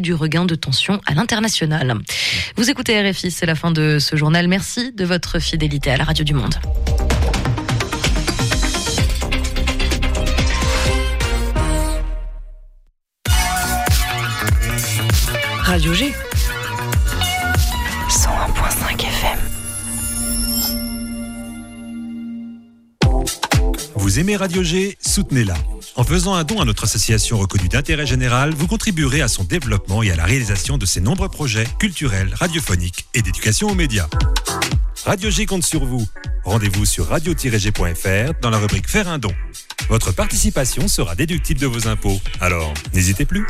du regain de tension à l'international. Vous écoutez RFI, c'est la fin de ce journal. Merci de votre fidélité à la radio du monde. Radio G. Vous aimez Radio G Soutenez-la. En faisant un don à notre association reconnue d'intérêt général, vous contribuerez à son développement et à la réalisation de ses nombreux projets culturels, radiophoniques et d'éducation aux médias. Radio G compte sur vous. Rendez-vous sur radio-g.fr dans la rubrique Faire un don. Votre participation sera déductible de vos impôts. Alors, n'hésitez plus.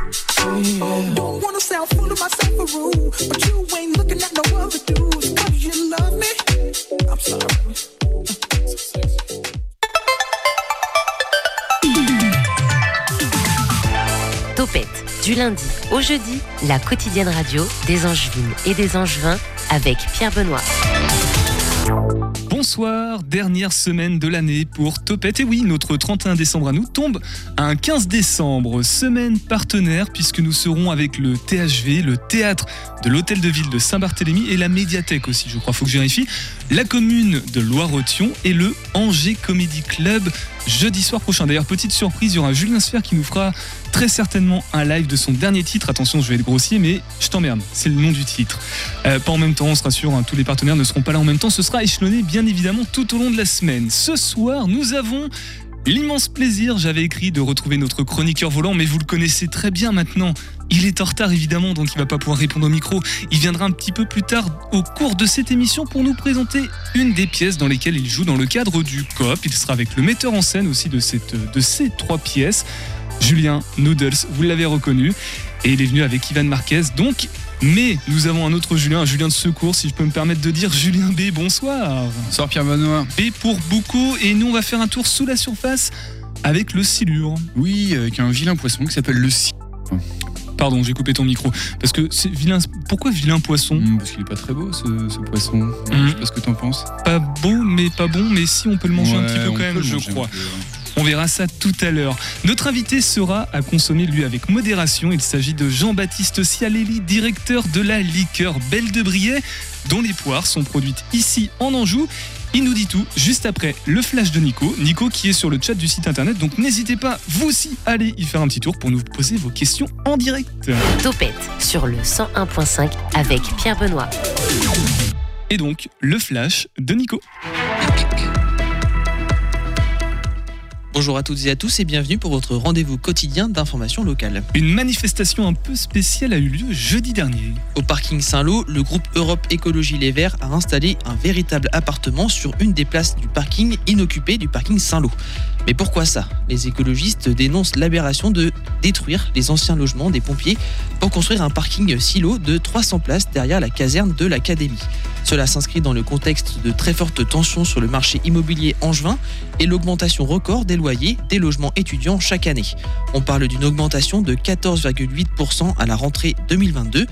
Topette, du lundi au jeudi, la quotidienne radio des Angevines et des Angevins avec Pierre Benoît. Bonsoir, dernière semaine de l'année pour Topette. Et oui, notre 31 décembre à nous tombe un 15 décembre, semaine partenaire, puisque nous serons avec le THV, le théâtre de l'hôtel de ville de Saint-Barthélemy et la médiathèque aussi, je crois, faut que je vérifie, la commune de Loire-Othion et le Angers Comedy Club jeudi soir prochain. D'ailleurs, petite surprise, il y aura Julien Sfer qui nous fera très certainement un live de son dernier titre. Attention, je vais être grossier, mais je t'emmerde, c'est le nom du titre. Euh, pas en même temps, on se rassure, hein, tous les partenaires ne seront pas là en même temps. Ce sera échelonné, bien évidemment, tout au long de la semaine. Ce soir, nous avons l'immense plaisir, j'avais écrit, de retrouver notre chroniqueur volant, mais vous le connaissez très bien maintenant. Il est en retard évidemment, donc il va pas pouvoir répondre au micro. Il viendra un petit peu plus tard au cours de cette émission pour nous présenter une des pièces dans lesquelles il joue dans le cadre du COP. Il sera avec le metteur en scène aussi de, de ces trois pièces. Julien Noodles, vous l'avez reconnu. Et il est venu avec Ivan Marquez. Donc, mais nous avons un autre Julien, un Julien de secours, si je peux me permettre de dire Julien B. Bonsoir. Bonsoir Pierre Benoît. B pour Boucault. Et nous, on va faire un tour sous la surface avec le silure. Oui, avec un vilain poisson qui s'appelle le si. Pardon, j'ai coupé ton micro. Parce que c'est vilain. Pourquoi vilain poisson Mmh, parce qu'il est pas très beau ce, ce poisson. Mmh. Je sais pas ce que t'en penses. Pas beau, mais pas bon. Mais si, on peut le manger un petit peu quand même, je crois. peu, ouais. On verra ça tout à l'heure. Notre invité sera à consommer, lui, avec modération. Il s'agit de Jean-Baptiste Cialelli, directeur de la liqueur Belle de Briey, dont les poires sont produites ici en Anjou. Il nous dit tout juste après le flash de Nico. Nico qui est sur le chat du site internet. Donc n'hésitez pas, vous aussi, à aller y faire un petit tour pour nous poser vos questions en direct. Topette sur le 101.5 avec Pierre Benoît. Et donc, le flash de Nico. Bonjour à toutes et à tous et bienvenue pour votre rendez-vous quotidien d'information locale. Une manifestation un peu spéciale a eu lieu jeudi dernier. Au parking Saint-Lô, le groupe Europe Écologie Les Verts a installé un véritable appartement sur une des places du parking inoccupé du parking Saint-Lô. Mais pourquoi ça? Les écologistes dénoncent l'aberration de détruire les anciens logements des pompiers pour construire un parking silo de 300 places derrière la caserne de l'Académie. Cela s'inscrit dans le contexte de très fortes tensions sur le marché immobilier angevin et l'augmentation record des loyers des logements étudiants chaque année. On parle d'une augmentation de 14,8% à la rentrée 2022.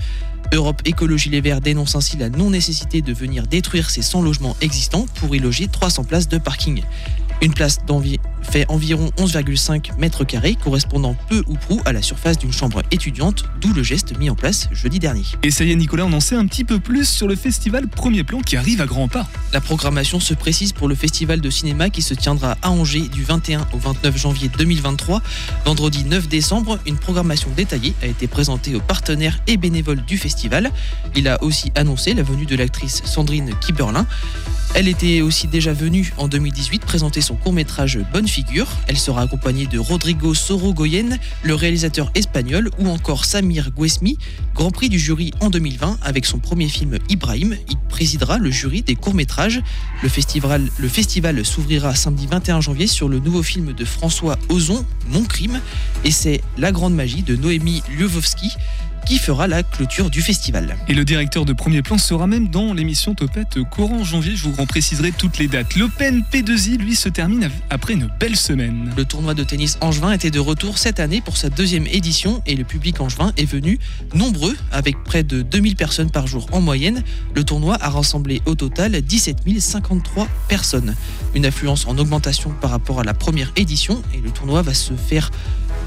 Europe Écologie Les Verts dénonce ainsi la non-nécessité de venir détruire ces 100 logements existants pour y loger 300 places de parking. Une place d'envi fait environ 11,5 mètres carrés, correspondant peu ou prou à la surface d'une chambre étudiante, d'où le geste mis en place jeudi dernier. Et ça y est, Nicolas, on en sait un petit peu plus sur le festival Premier Plan qui arrive à grands pas. La programmation se précise pour le festival de cinéma qui se tiendra à Angers du 21 au 29 janvier 2023. Vendredi 9 décembre, une programmation détaillée a été présentée aux partenaires et bénévoles du festival. Il a aussi annoncé la venue de l'actrice Sandrine Kiberlin. Elle était aussi déjà venue en 2018 présenter son court-métrage Bonne Elle sera accompagnée de Rodrigo Sorogoyen, le réalisateur espagnol, ou encore Samir Guesmi, grand prix du jury en 2020 avec son premier film Ibrahim. Il présidera le jury des courts-métrages. Le festival, le festival s'ouvrira samedi 21 janvier sur le nouveau film de François Ozon, Mon Crime, et c'est La Grande Magie de Noémie Liovovski qui fera la clôture du festival. Et le directeur de Premier Plan sera même dans l'émission Topette courant janvier. Je vous en préciserai toutes les dates. L'Open P2I, lui, se termine après une belle semaine. Le tournoi de tennis angevin était de retour cette année pour sa deuxième édition et le public angevin est venu nombreux avec près de 2000 personnes par jour en moyenne. Le tournoi a rassemblé au total 17 053 personnes. Une affluence en augmentation par rapport à la première édition et le tournoi va se faire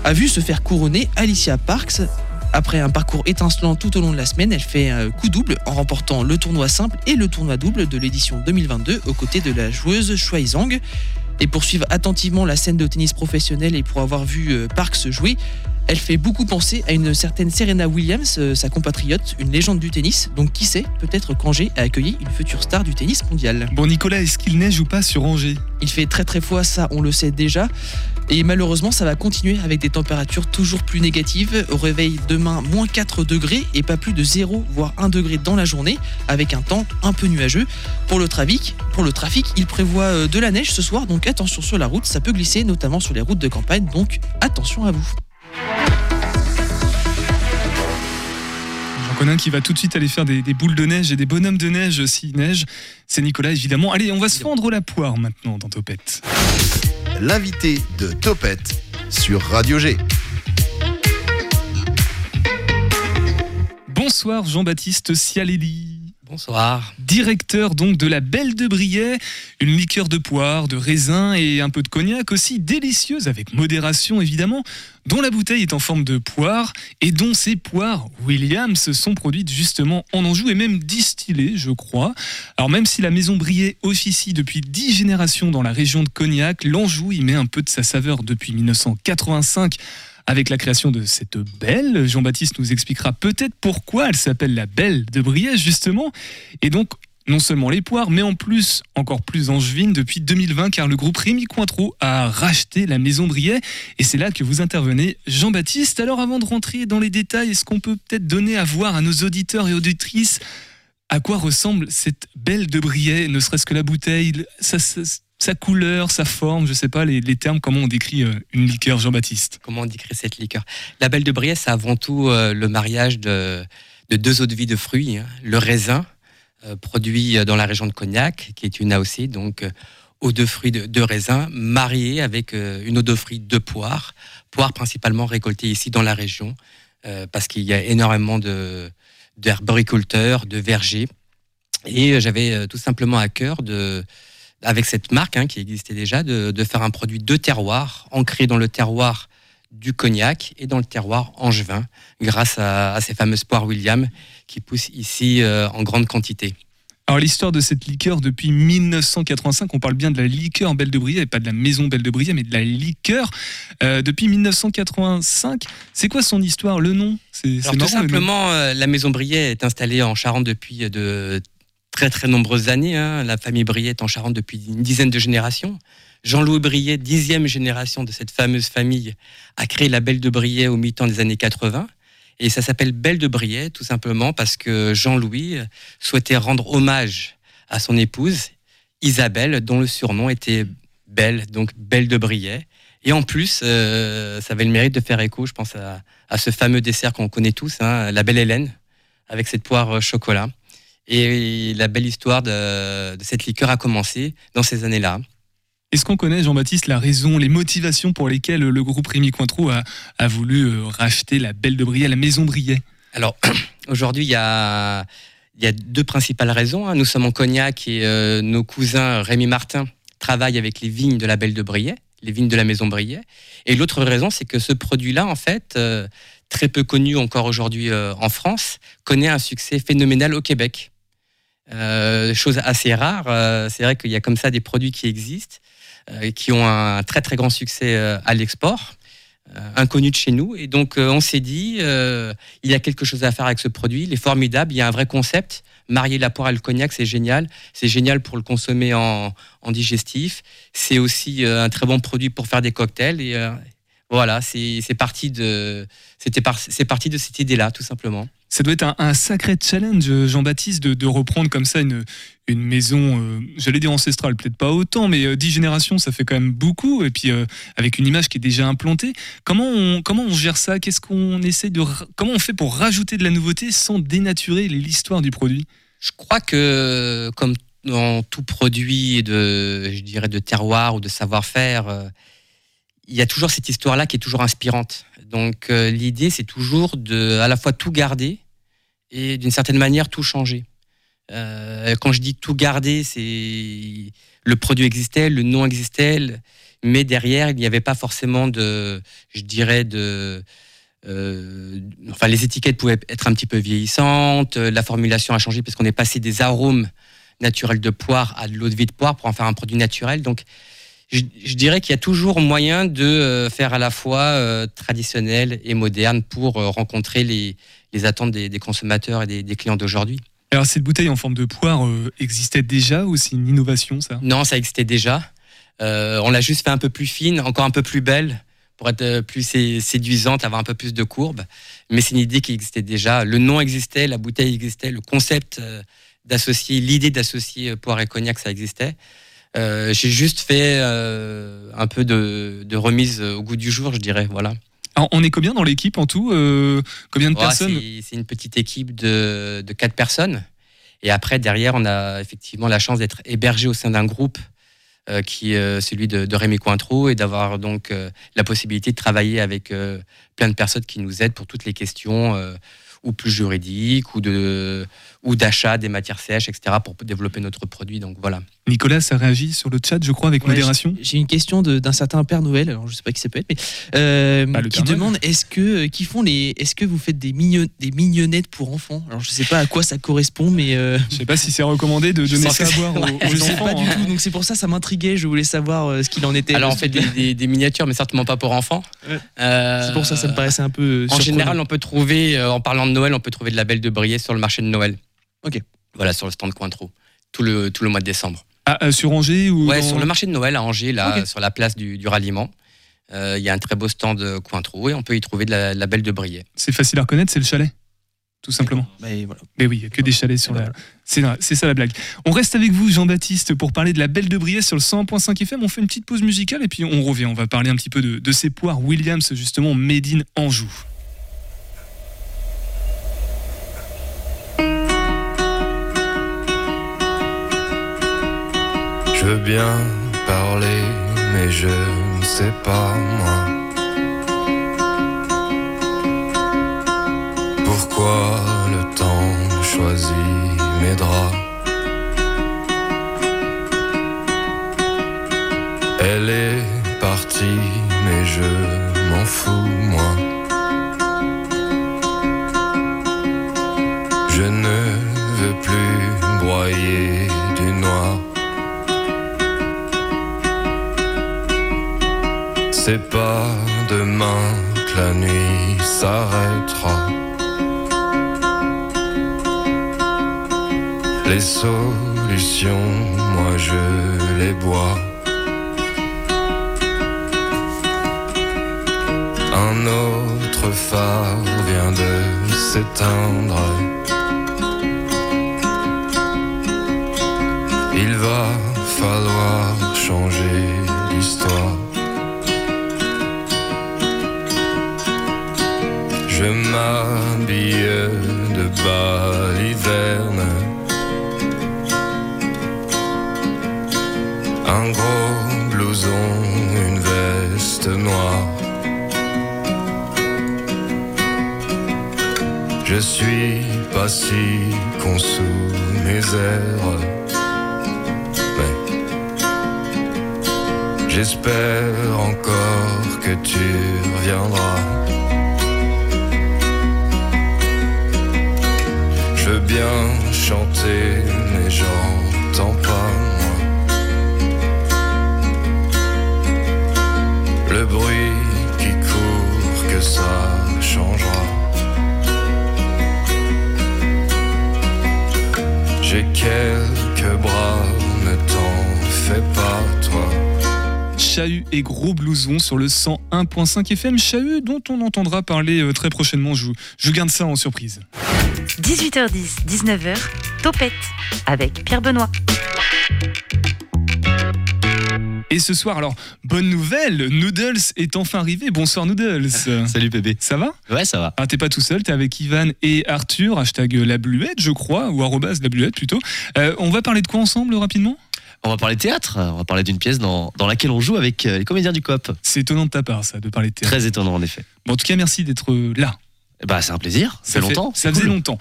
a vu se faire couronner Alicia Parks Après un parcours étincelant tout au long de la semaine, elle fait un coup double en remportant le tournoi simple et le tournoi double de l'édition 2022 aux côtés de la joueuse Shuai Zhang. Et pour suivre attentivement la scène de tennis professionnel et pour avoir vu euh, Parks jouer, elle fait beaucoup penser à une certaine Serena Williams, euh, sa compatriote, une légende du tennis. Donc qui sait, peut-être qu'Angers a accueilli une future star du tennis mondial. Bon, Nicolas, est-ce qu'il neige ou pas sur Angers? Il fait très très froid, ça on le sait déjà. Et malheureusement, ça va continuer avec des températures toujours plus négatives. Au réveil demain, moins 4 degrés et pas plus de 0, voire 1 degré dans la journée, avec un temps un peu nuageux. Pour le trafic, pour le trafic, il prévoit euh, de la neige ce soir, donc attention sur la route, ça peut glisser, notamment sur les routes de campagne, donc attention à vous. J'en connais un qui va tout de suite aller faire des, des boules de neige et des bonhommes de neige s'il neige. C'est Nicolas, évidemment. Allez, on va se fendre la poire maintenant dans Topette. L'invité de Topette sur Radio G. Bonsoir Jean-Baptiste Cialelli. Bonsoir. Directeur donc de la Belle de Briey, une liqueur de poire, de raisin et un peu de cognac aussi délicieuse avec modération évidemment, dont la bouteille est en forme de poire et dont ces poires Williams sont produites justement en Anjou et même distillées, je crois. Alors même si la maison Briey officie depuis dix générations dans la région de Cognac, l'Anjou y met un peu de sa saveur depuis 1985 avec la création de cette belle. Jean-Baptiste nous expliquera peut-être pourquoi elle s'appelle la Belle de Briey, justement. Et donc, non seulement les poires, mais en plus, encore plus angevine depuis 2020, car le groupe Rémi Cointreau a racheté la maison Briey. Et c'est là que vous intervenez, Jean-Baptiste. Alors, avant de rentrer dans les détails, est-ce qu'on peut peut-être donner à voir à nos auditeurs et auditrices à quoi ressemble cette Belle de Briey, ne serait-ce que la bouteille, sa couleur, sa forme, je sais pas les, termes, comment on décrit euh, une liqueur, Jean-Baptiste Comment on décrit cette liqueur? La Belle de Briey, c'est avant tout euh, le mariage de, de deux eaux de vie de fruits. hein. Le raisin, euh, produit dans la région de Cognac, qui est une AOC, donc eau de fruits de, raisin, mariée avec une eau de fruits de poire. Poire principalement récoltée ici dans la région, parce qu'il y a énormément d'herboriculteurs, de vergers. Et j'avais tout simplement à cœur de avec cette marque hein, qui existait déjà, de, de faire un produit de terroir, ancré dans le terroir du cognac et dans le terroir angevin, grâce à, à ces fameuses poires William qui poussent ici euh, en grande quantité. Alors l'histoire de cette liqueur depuis 1985, on parle bien de la liqueur Belle de Briey et pas de la maison Belle de Briey, mais de la liqueur euh, depuis 1985. C'est quoi son histoire, le nom? C'est tout marrant, simplement, euh, la maison Briey est installée en Charente depuis de très très nombreuses années. hein. La famille Briey est en Charente depuis une dizaine de générations. Jean-Louis Briey, dixième génération de cette fameuse famille, a créé la Belle de Briey au mi-temps des années 80. Et ça s'appelle Belle de Briey tout simplement parce que Jean-Louis souhaitait rendre hommage à son épouse, Isabelle, dont le surnom était Belle, donc Belle de Briey. Et en plus, euh, ça avait le mérite de faire écho, je pense, à, à ce fameux dessert qu'on connaît tous, hein, la Belle Hélène, avec cette poire chocolat. Et la belle histoire de, de cette liqueur a commencé dans ces années-là. Est-ce qu'on connaît, Jean-Baptiste, la raison, les motivations pour lesquelles le groupe Rémi Cointreau a, a voulu euh, racheter la Belle de Briey, la maison Briey? Alors, aujourd'hui, il y a, il y a deux principales raisons. hein. Nous sommes en Cognac et euh, nos cousins Rémi Martin travaillent avec les vignes de la Belle de Briey, les vignes de la maison Briey. Et l'autre raison, c'est que ce produit-là, en fait, euh, très peu connu encore aujourd'hui euh, en France, connaît un succès phénoménal au Québec. Euh, chose assez rare. euh, c'est vrai qu'il y a comme ça des produits qui existent, euh, qui ont un très très grand succès euh, à l'export, inconnu de chez nous. Et donc on s'est dit, il y a quelque chose à faire avec ce produit. Il est formidable. Il y a un vrai concept. Marier la poire et le cognac, c'est génial. C'est génial pour le consommer en, digestif. C'est aussi un très bon produit pour faire des cocktails. Et voilà, c'est parti de, c'était par- parti de cette idée-là, tout simplement. Ça doit être un, sacré challenge, Jean-Baptiste, de, reprendre comme ça une, maison, euh, j'allais dire ancestrale, peut-être pas autant, mais euh, dix générations, ça fait quand même beaucoup. Et puis euh, avec une image qui est déjà implantée, comment on, comment on gère ça? Qu'est-ce qu'on essaie de, comment on fait pour rajouter de la nouveauté sans dénaturer l'histoire du produit? Je crois que, comme dans tout produit de, je dirais, de terroir ou de savoir-faire, euh, il y a toujours cette histoire-là qui est toujours inspirante. Donc, euh, l'idée, c'est toujours de, à la fois tout garder et d'une certaine manière tout changer. Euh, quand je dis tout garder, c'est le produit existait, le nom existait, mais derrière, il n'y avait pas forcément de, je dirais, de, euh, enfin, les étiquettes pouvaient être un petit peu vieillissantes, la formulation a changé parce qu'on est passé des arômes naturels de poire à de l'eau de vie de poire pour en faire un produit naturel. Donc, je, je dirais qu'il y a toujours moyen de euh, faire à la fois euh, traditionnel et moderne pour euh, rencontrer les, les attentes des, des consommateurs et des, des clients d'aujourd'hui. Alors cette bouteille en forme de poire euh, existait déjà ou c'est une innovation ça? Non, ça existait déjà. Euh, on l'a juste fait un peu plus fine, encore un peu plus belle, pour être plus sé- séduisante, avoir un peu plus de courbe. Mais c'est une idée qui existait déjà. Le nom existait, la bouteille existait, le concept euh, d'associer, l'idée d'associer poire et cognac, ça existait. Euh, J'ai juste fait euh, un peu de, de remise au goût du jour, je dirais. Voilà. Alors, on est combien dans l'équipe en tout Euh, Combien de Ouais, personnes c'est- une petite équipe de, de quatre personnes. Et après, derrière, on a effectivement la chance d'être hébergé au sein d'un groupe euh, qui est euh, celui de, de Rémi Cointreau et d'avoir donc euh, la possibilité de travailler avec euh, plein de personnes qui nous aident pour toutes les questions euh, ou plus juridiques ou de ou d'achat des matières sèches, etc. pour développer notre produit. Donc voilà. Nicolas, ça réagit sur le chat, je crois, avec Ouais, modération? J'ai une question de- d'un certain Père Noël, alors je sais pas qui ça peut être, mais euh, Bah, qui demande est-ce que euh, qui font les, est-ce que vous faites des mignon, des mignonnettes pour enfants? Alors je sais pas à quoi ça correspond, mais euh, Je sais pas si c'est recommandé de donner ça à boire aux, ouais, aux je sais enfants. pas du hein. tout, donc c'est pour ça ça m'intriguait. Je voulais savoir euh, ce qu'il en était. Alors on fait des, des- des miniatures, mais certainement pas pour enfants. Ouais. Euh, C'est pour ça ça me paraissait un peu. En surprenant. général, on peut trouver, euh, en parlant de Noël, on peut trouver de la belle de Briey sur le marché de Noël. Ok. Voilà, sur le stand Cointreau. Tout le, tout le mois de décembre. Ah, euh, sur Angers ou Ouais, dans- sur le marché de Noël à Angers, là, Ok. sur la place du, du ralliement. Euh, Il y a un très beau stand euh, Cointreau et on peut y trouver de la, de la belle de Briey. C'est facile à reconnaître, c'est le chalet. Tout simplement. Mais voilà. Mais oui, il n'y a que des chalets sur la. C'est c'est ça la blague. On reste avec vous, Jean-Baptiste, pour parler de la Belle de Briey sur le 100.5 FM. On fait une petite pause musicale et puis on revient. On va parler un petit peu de, de ces poires Williams, justement, Made in Anjou. Je veux bien parler, mais je ne sais pas moi. Pourquoi le temps choisit mes draps? Elle est partie, mais je m'en fous, moi. Je ne veux plus broyer C'est pas demain que la nuit s'arrêtera. Les solutions, moi je les bois. Un autre phare vient de s'éteindre. Il va falloir changer l'histoire. Je m'habille de baliverne. Un gros blouson, une veste noire. Je suis pas si con sous mes airs. Mais j'espère encore que tu reviendras. Bien chanter, mais j'entends pas moi. Le bruit qui court, que ça changera. J'ai Chahut et Gros Blouson sur le 101.5 FM. Chahut dont on entendra parler euh, très prochainement. Je, vous- je garde ça en surprise. 18h10, 19h, Topette avec Pierre Benoît. Et ce soir, alors, bonne nouvelle, Noodles est enfin arrivé. Bonsoir Noodles. Salut bébé. Ça va? Ouais, ça va. Ah, t'es pas tout seul, t'es avec Ivan et Arthur, hashtag la bluette, je crois, ou arrobase la bluette plutôt. Euh, on va parler de quoi ensemble rapidement? On va parler théâtre. On va parler d'une pièce dans, dans laquelle on joue avec euh, les comédiens du COP. C'est étonnant de ta part, ça, de parler théâtre. Très étonnant, en effet. Bon, en tout cas, merci d'être euh, là. Bah, c'est un plaisir. Fait longtemps. Ça faisait longtemps.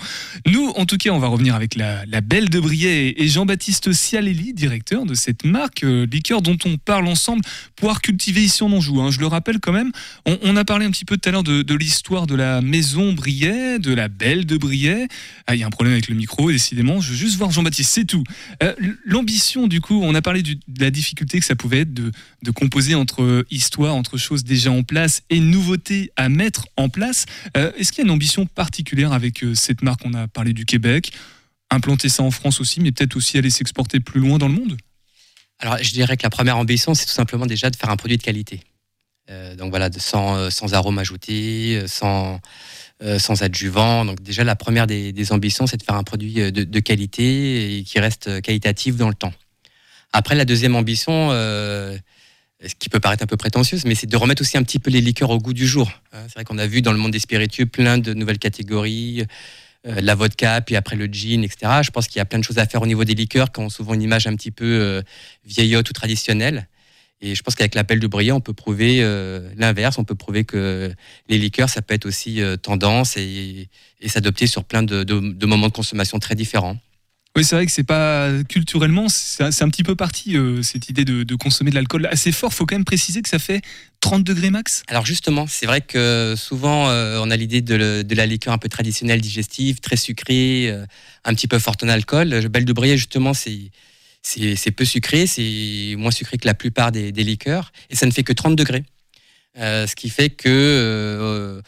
Nous, en tout cas, on va revenir avec la, la Belle de Briey et Jean-Baptiste Cialelli, directeur de cette marque euh, liqueur dont on parle ensemble, pouvoir cultiver ici en Anjou. hein. Je le rappelle quand même. On, on a parlé un petit peu tout à l'heure de, de l'histoire de la maison Briey, de la Belle de Briey. Ah, il y a un problème avec le micro, décidément. Je veux juste voir Jean-Baptiste, c'est tout. Euh, L'ambition, du coup, on a parlé du- de la difficulté que ça pouvait être de, de composer entre histoire, entre choses déjà en place et nouveautés à mettre en place. Euh, Est-ce qu'il y a une ambition particulière avec euh, cette marque? On a parlé du Québec, implanter ça en France aussi, mais peut-être aussi aller s'exporter plus loin dans le monde? Alors, je dirais que la première ambition, c'est tout simplement déjà de faire un produit de qualité. Euh, donc voilà, sans, euh, sans arômes ajoutés, sans, sans adjuvants. Donc déjà, la première des, ambitions, c'est de faire un produit de, qualité et qui reste qualitatif dans le temps. Après, la deuxième ambition, ce qui peut paraître un peu prétentieuse, mais c'est de remettre aussi un petit peu les liqueurs au goût du jour. hein. C'est vrai qu'on a vu dans le monde des spiritueux plein de nouvelles catégories, euh, la vodka, puis après le gin, etc. Je pense qu'il y a plein de choses à faire au niveau des liqueurs qui ont souvent une image un petit peu euh, vieillotte ou traditionnelle. Et je pense qu'avec l'appel de Briand, on peut prouver euh, l'inverse. On peut prouver que les liqueurs, ça peut être aussi euh, tendance et, et s'adopter sur plein de moments de consommation très différents. Oui, c'est vrai que c'est pas culturellement, c'est un petit peu parti euh, cette idée de, consommer de l'alcool assez fort. Faut quand même préciser que ça fait 30 degrés max. Alors justement, c'est vrai que souvent euh, on a l'idée de, la liqueur un peu traditionnelle, digestive, très sucrée, euh, un petit peu forte en alcool. Le Belle de justement, c'est peu sucré, c'est moins sucré que la plupart des, des liqueurs, et ça ne fait que 30 degrés. Ce qui fait que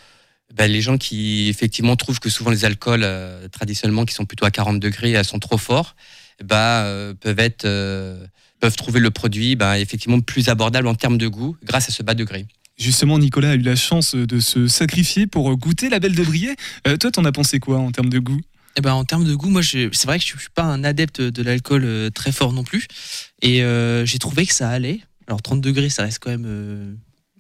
ben, les gens qui effectivement trouvent que souvent les alcools euh, traditionnellement qui sont plutôt à 40 degrés euh, sont trop forts, bah, euh, peuvent être euh, peuvent trouver le produit ben, effectivement plus abordable en termes de goût grâce à ce bas degré. Justement, Nicolas a eu la chance de se sacrifier pour goûter la Belle de Briey. Euh, toi, t'en as pensé quoi en termes de goût? Eh ben, en termes de goût, moi, c'est vrai que je suis pas un adepte de l'alcool euh, très fort non plus. Et euh, j'ai trouvé que ça allait. Alors, 30 degrés, ça reste quand même euh,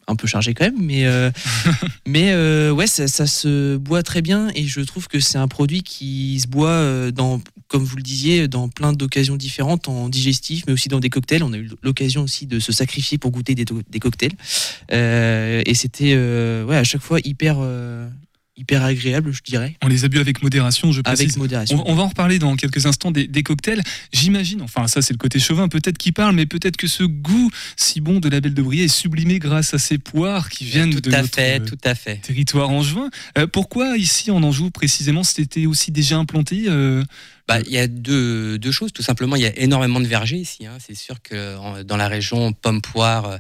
un peu chargé quand même. Mais, euh, mais euh, ouais, ça, ça se boit très bien. Et je trouve que c'est un produit qui se boit, euh, dans, comme vous le disiez, dans plein d'occasions différentes, en digestif, mais aussi dans des cocktails. On a eu l'occasion aussi de se sacrifier pour goûter des, des cocktails. Euh, et c'était ouais, à chaque fois hyper, hyper agréable, je dirais. On les a bu avec modération, je précise. Avec modération. On, on va en reparler dans quelques instants des, des cocktails. J'imagine, enfin ça c'est le côté chauvin peut-être qui parle, mais peut-être que ce goût si bon de la Belle de Briey est sublimé grâce à ces poires qui viennent Tout de à notre fait, euh, tout à fait. territoire angevin. Euh, pourquoi ici en Anjou précisément? C'était aussi déjà implanté euh, Bah, il y a deux, deux choses. Tout simplement, il y a énormément de vergers ici. hein. C'est sûr que en- dans la région pomme-poire, euh,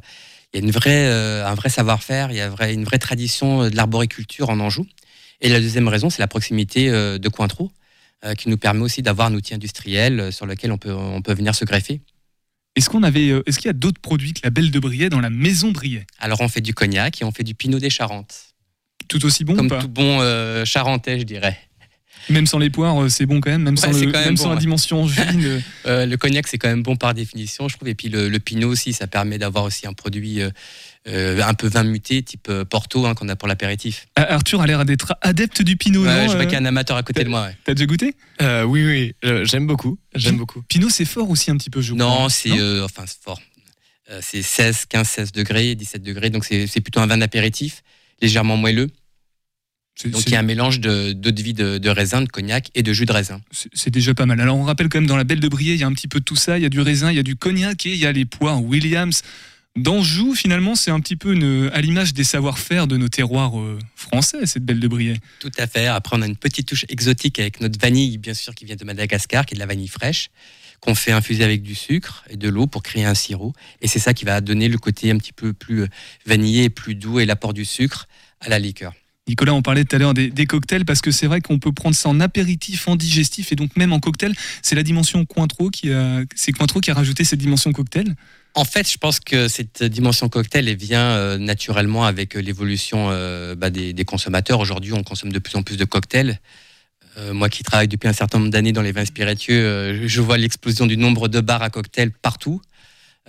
il y a une vraie, euh, un vrai savoir-faire, il y a une vraie tradition euh, de l'arboriculture en Anjou. Et la deuxième raison, c'est la proximité euh, de Cointreau, euh, qui nous permet aussi d'avoir un outil industriel euh, sur lequel on peut, on peut venir se greffer. Est-ce qu'on avait, est-ce qu'il y a d'autres produits que la Belle de Briey dans la maison Briey? Alors, on fait du cognac et on fait du pinot des Charentes. Tout aussi bon ou Comme pas? tout bon euh, charentais, je dirais. Même sans les poires, c'est bon quand même, même, Ouais, sans, c'est le- quand même même bon, sans la dimension angevine. euh, Euh, le cognac, c'est quand même bon par définition, je trouve. Et puis le, le pinot aussi, ça permet d'avoir aussi un produit euh, un peu vin muté, type euh, Porto, hein, qu'on a pour l'apéritif. Ah, Arthur a l'air d'être adepte du Pinot, Ouais, non je vois euh, qu'il y a un amateur à côté de moi. ouais. T'as déjà goûté? Euh, oui, oui, euh, j'aime beaucoup. J'aime beaucoup. Pinot, c'est fort aussi un petit peu, je crois. Non, c'est euh, enfin c'est fort. Euh, c'est 16, 15, 16 degrés, 17 degrés, donc c'est c'est plutôt un vin d'apéritif, légèrement moelleux. Donc il y a un mélange de- d'eau de vie de, de raisin, de cognac et de jus de raisin. C'est c'est déjà pas mal. Alors on rappelle quand même dans la Belle de Briey, il y a un petit peu de tout ça. Il y a du raisin, il y a du cognac et il y a les poires Williams. D'Anjou, finalement, c'est un petit peu une- à l'image des savoir-faire de nos terroirs euh, français, cette Belle de Briey. Tout à fait. Après, on a une petite touche exotique avec notre vanille, bien sûr, qui vient de Madagascar, qui est de la vanille fraîche, qu'on fait infuser avec du sucre et de l'eau pour créer un sirop. Et c'est ça qui va donner le côté un petit peu plus euh, vanillé, plus doux et l'apport du sucre à la liqueur. Nicolas, on parlait tout à l'heure des, des cocktails parce que c'est vrai qu'on peut prendre ça en apéritif, en digestif et donc même en cocktail. C'est la dimension Cointreau qui a, c'est Cointreau qui a rajouté cette dimension cocktail. En fait, je pense que cette dimension cocktail vient euh, naturellement avec euh, l'évolution euh, bah, des, consommateurs. Aujourd'hui, on consomme de plus en plus de cocktails. Moi qui travaille depuis un certain nombre d'années dans les vins spiritueux, je vois l'explosion du nombre de bars à cocktails partout,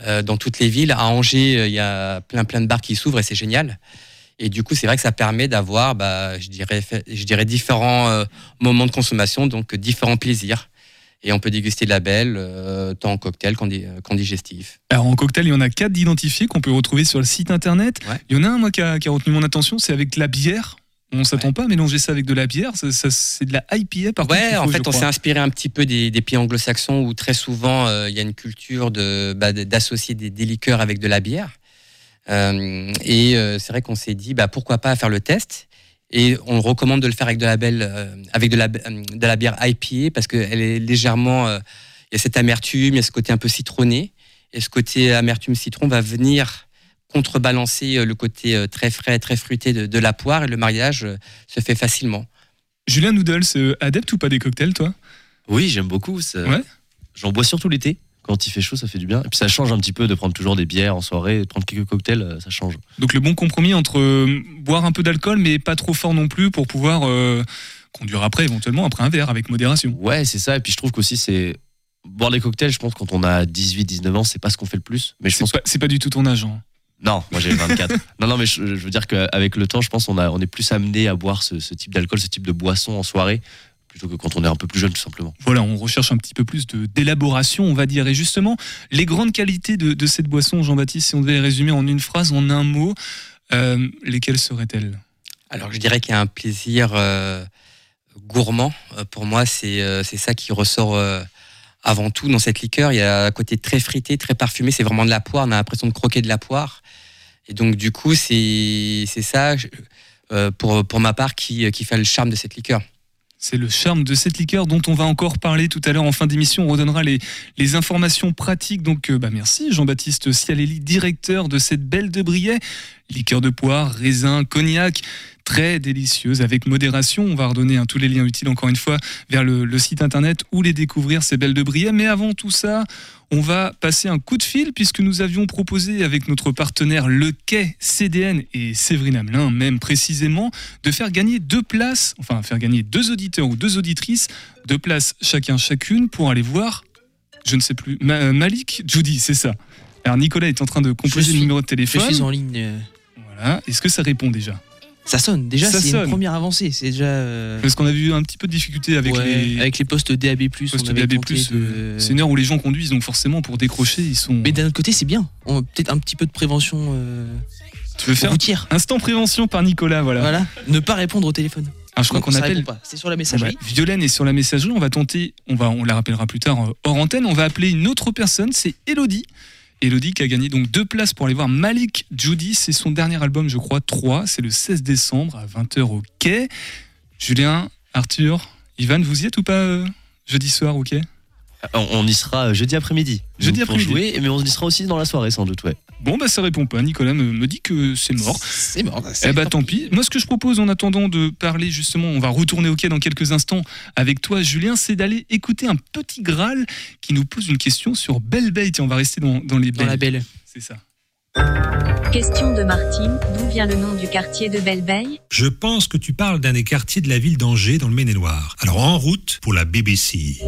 dans toutes les villes. À Angers, il y a plein plein de bars qui s'ouvrent et c'est génial. Et du coup, c'est vrai que ça permet d'avoir, bah, je, dirais, différents moments de consommation, donc différents plaisirs. Et on peut déguster de la belle, euh, tant en cocktail qu'en di- qu'en digestif. Alors en cocktail, il y en a quatre d'identifiés qu'on peut retrouver sur le site internet. Ouais. Il y en a un moi qui a, qui a retenu mon attention, c'est avec de la bière. On s'attend pas à mélanger ça avec de la bière. ça- ça- c'est de la IPA par contre. Ouais, en fait, on s'est inspiré un petit peu des, des pays anglo-saxons où très souvent euh, il y a une culture de bah, d'associer des, des liqueurs avec de la bière. Euh, et euh, c'est vrai qu'on s'est dit bah, pourquoi pas faire le test. Et on recommande de le faire avec de la belle, euh, avec de la, euh, de la bière IPA parce qu'elle est légèrement, euh, il y a cette amertume, il y a ce côté un peu citronné. Et ce côté amertume citron va venir contrebalancer le côté très frais, très fruité de, de la poire et le mariage se fait facilement. Julien Noodles, adepte ou pas des cocktails, toi? Oui, j'aime beaucoup. ça- Ouais. J'en bois surtout l'été. Quand il fait chaud, ça fait du bien. Et puis ça change un petit peu de prendre toujours des bières en soirée, de prendre quelques cocktails, euh, ça change. Donc le bon compromis entre euh, boire un peu d'alcool mais pas trop fort non plus pour pouvoir euh, conduire après éventuellement après un verre avec modération. Ouais, c'est ça. Et puis je trouve qu'aussi, c'est. Boire des cocktails, je pense, quand on a 18, 19 ans, c'est pas ce qu'on fait le plus. Mais je pense pas, c'est pas du tout ton âge. hein. Non, moi j'ai 24. non, non, mais je, je veux dire qu'avec le temps, je pense qu'on a- on est plus amené à boire ce, ce type d'alcool, ce type de boisson en soirée, plutôt que quand on est un peu plus jeune, tout simplement. Voilà, on recherche un petit peu plus de d'élaboration, on va dire. Et justement, les grandes qualités de, de cette boisson, Jean-Baptiste, si on devait les résumer en une phrase, en un mot, euh, lesquelles seraient-elles? Alors je dirais qu'il y a un plaisir euh, gourmand. Euh, Pour moi, c'est euh, c'est ça qui ressort euh, avant tout dans cette liqueur. Il y a un côté très frité, très parfumé. C'est vraiment de la poire. On a l'impression de croquer de la poire. Et donc du coup, c'est c'est ça je- euh, pour pour ma part qui qui fait le charme de cette liqueur. C'est le charme de cette liqueur dont on va encore parler tout à l'heure en fin d'émission. On redonnera les, les informations pratiques. Donc, euh, bah merci Jean-Baptiste Cialelli, directeur de cette belle de Briey. Liqueur de poire, raisin, cognac, très délicieuse avec modération. On va redonner hein, tous les liens utiles encore une fois vers le, le site internet où les découvrir, ces belles de Briey. Mais avant tout ça, on va passer un coup de fil puisque nous avions proposé avec notre partenaire Le Quai CDN et Séverine Hamelin même précisément de faire gagner deux places, enfin faire gagner deux auditeurs ou deux auditrices, deux places chacun chacune pour aller voir, je ne sais plus, Ma- Malik Judy, c'est ça. Alors Nicolas est en train de composer suis- le numéro de Je téléphone. suis en ligne. euh, Voilà. Est-ce que ça répond déjà? Ça sonne. Déjà, Ça c'est une première avancée. C'est déjà. euh, Parce qu'on a vu un petit peu de difficulté avec ouais, les avec les postes DAB+, postes DAB+. de- euh, C'est une heure où les gens conduisent, donc forcément pour décrocher, ils sont. Mais d'un autre côté, c'est bien. On- Peut-être un petit peu de prévention euh, tu veux faire routière. instant prévention par Nicolas, voilà. Voilà. Ne pas répondre au téléphone. Ah, je crois qu'on appelle. C'est sur la messagerie. bah, Violaine est sur la messagerie. On va tenter, on, va, on la rappellera plus tard hors antenne. On va appeler une autre personne, c'est Elodie. Elodie qui a gagné donc deux places pour aller voir Malik Judy. C'est son dernier album, je crois, 3. C'est le 16 décembre à 20h au quai. Julien, Arthur, Ivan, vous y êtes ou pas euh, jeudi soir au quai? On, y sera jeudi après-midi. Jeudi après-midi. jouer, mais on y sera aussi dans la soirée sans doute, ouais. Bon, bah ça répond pas. Nicolas me, me dit que c'est mort. C'est mort. c'est- Eh bah tant pis. Moi, ce que je propose en attendant de parler justement, on va retourner au quai dans quelques instants avec toi, Julien, c'est d'aller écouter un petit Graal qui nous pose une question sur Belle Bay. Tiens, on va rester dans, dans les Dans la belles. belle. C'est ça. Question de Martine, d'où vient le nom du quartier de Belle-Beille Je pense que tu parles d'un des quartiers de la ville d'Angers dans le Maine-et-Loire. Alors en route pour la BBC.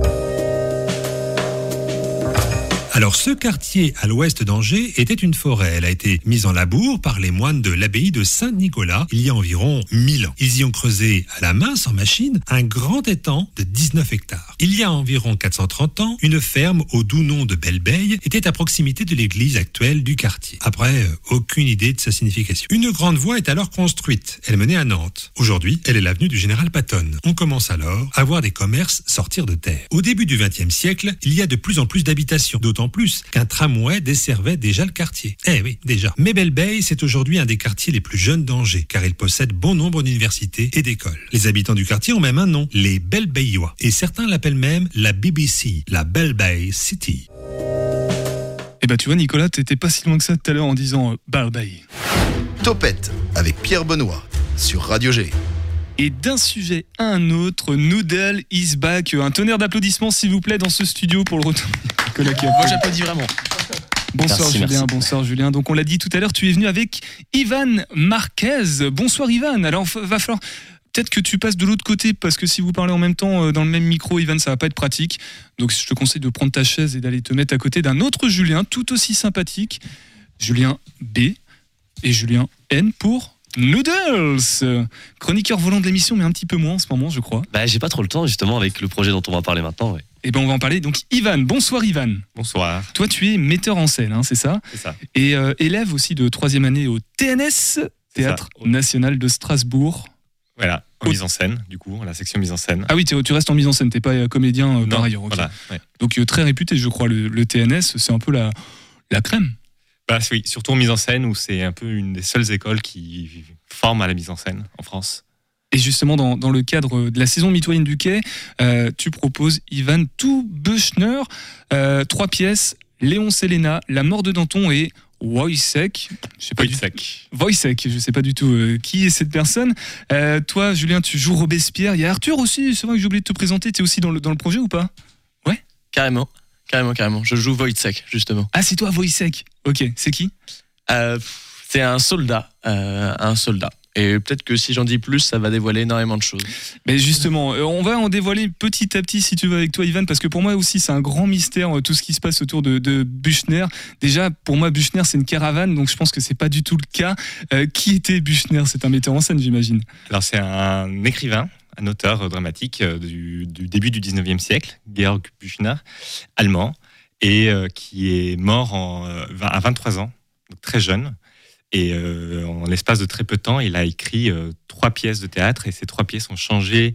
Alors ce quartier à l'ouest d'Angers était une forêt. Elle a été mise en labour par les moines de l'abbaye de Saint-Nicolas il y a environ 1000 ans. Ils y ont creusé à la main, sans machine, un grand étang de 19 hectares. Il y a environ 430 ans, une ferme au doux nom de Bellebeille était à proximité de l'église actuelle du quartier. Après, euh, aucune idée de sa signification. Une grande voie est alors construite. Elle menait à Nantes. Aujourd'hui, elle est l'avenue du Général Patton. On commence alors à voir des commerces sortir de terre. Au début du XXe siècle, il y a de plus en plus d'habitations, plus qu'un tramway desservait déjà le quartier. Eh oui, déjà. Mais Bellebeille, c'est aujourd'hui un des quartiers les plus jeunes d'Angers, car il possède bon nombre d'universités et d'écoles. Les habitants du quartier ont même un nom, les Bellebeillois. Et certains l'appellent même la BBC, la Belle-Bay City. Eh bah tu vois, Nicolas, t'étais pas si loin que ça tout à l'heure en disant euh, Belle Bay. Topette avec Pierre Benoît sur Radio G. Et d'un sujet à un autre, Noodle is back. Un tonnerre d'applaudissements, s'il vous plaît, dans ce studio pour le retour. Moi, j'applaudis vraiment. Bonsoir Merci, Julien, merci. bonsoir Julien. Donc on l'a dit tout à l'heure, tu es venu avec Ivan Marquez. Bonsoir Ivan. Alors va falloir peut-être que tu passes de l'autre côté parce que si vous parlez en même temps euh, dans le même micro, Ivan, ça va pas être pratique. Donc je te conseille de prendre ta chaise et d'aller te mettre à côté d'un autre Julien tout aussi sympathique, Julien B et Julien N pour Noodles. Chroniqueur volant de l'émission, mais un petit peu moins en ce moment, je crois. Bah, j'ai pas trop le temps, justement, avec le projet dont on va parler maintenant, ouais. Et ben on va en parler. Donc Ivan, bonsoir Ivan. Bonsoir. Toi tu es metteur en scène, hein, c'est ça C'est ça. et euh, élève aussi de troisième année au TNS, Théâtre ça. National de Strasbourg. Voilà, en mise en scène, du coup, la section mise en scène. Ah oui, tu restes en mise en scène, t'es pas euh, comédien euh, par ailleurs. voilà, ouais. Donc euh, très réputé, je crois, le, le TNS, c'est un peu la, la crème. Bah, oui, surtout en mise en scène, où c'est un peu une des seules écoles qui forment à la mise en scène en France. Et justement, dans, dans le cadre de la saison mitoyenne du Quai, euh, tu proposes Ivan Tout Buchner, euh, trois pièces Léon Selena, La mort de Danton et Wojciech. Je sais pas du Wojciech, je sais pas du tout euh, qui est cette personne. Euh, toi, Julien, tu joues Robespierre. Il y a Arthur aussi, c'est vrai que j'ai oublié de te présenter. Tu es aussi dans le, dans le projet ou pas? Carrément, carrément, carrément. Je joue Wojciech, justement. Ah, c'est toi, Wojciech. Ok, c'est qui? Euh, C'est un soldat, euh, un soldat. Et peut-être que si j'en dis plus, ça va dévoiler énormément de choses. Mais justement, euh, on va en dévoiler petit à petit si tu veux avec toi, Ivan, parce que pour moi aussi c'est un grand mystère tout ce qui se passe autour de, de Buchner. Déjà, pour moi, Buchner c'est une caravane, donc je pense que c'est pas du tout le cas. Euh, qui était Buchner C'est un metteur en scène, j'imagine. Alors, c'est un écrivain, un auteur dramatique euh, du, du début du 19e siècle, Georg Büchner, allemand, et euh, qui est mort en, euh, à 23 ans, donc très jeune. Et euh, en l'espace de très peu de temps, il a écrit euh, trois pièces de théâtre, et ces trois pièces ont changé,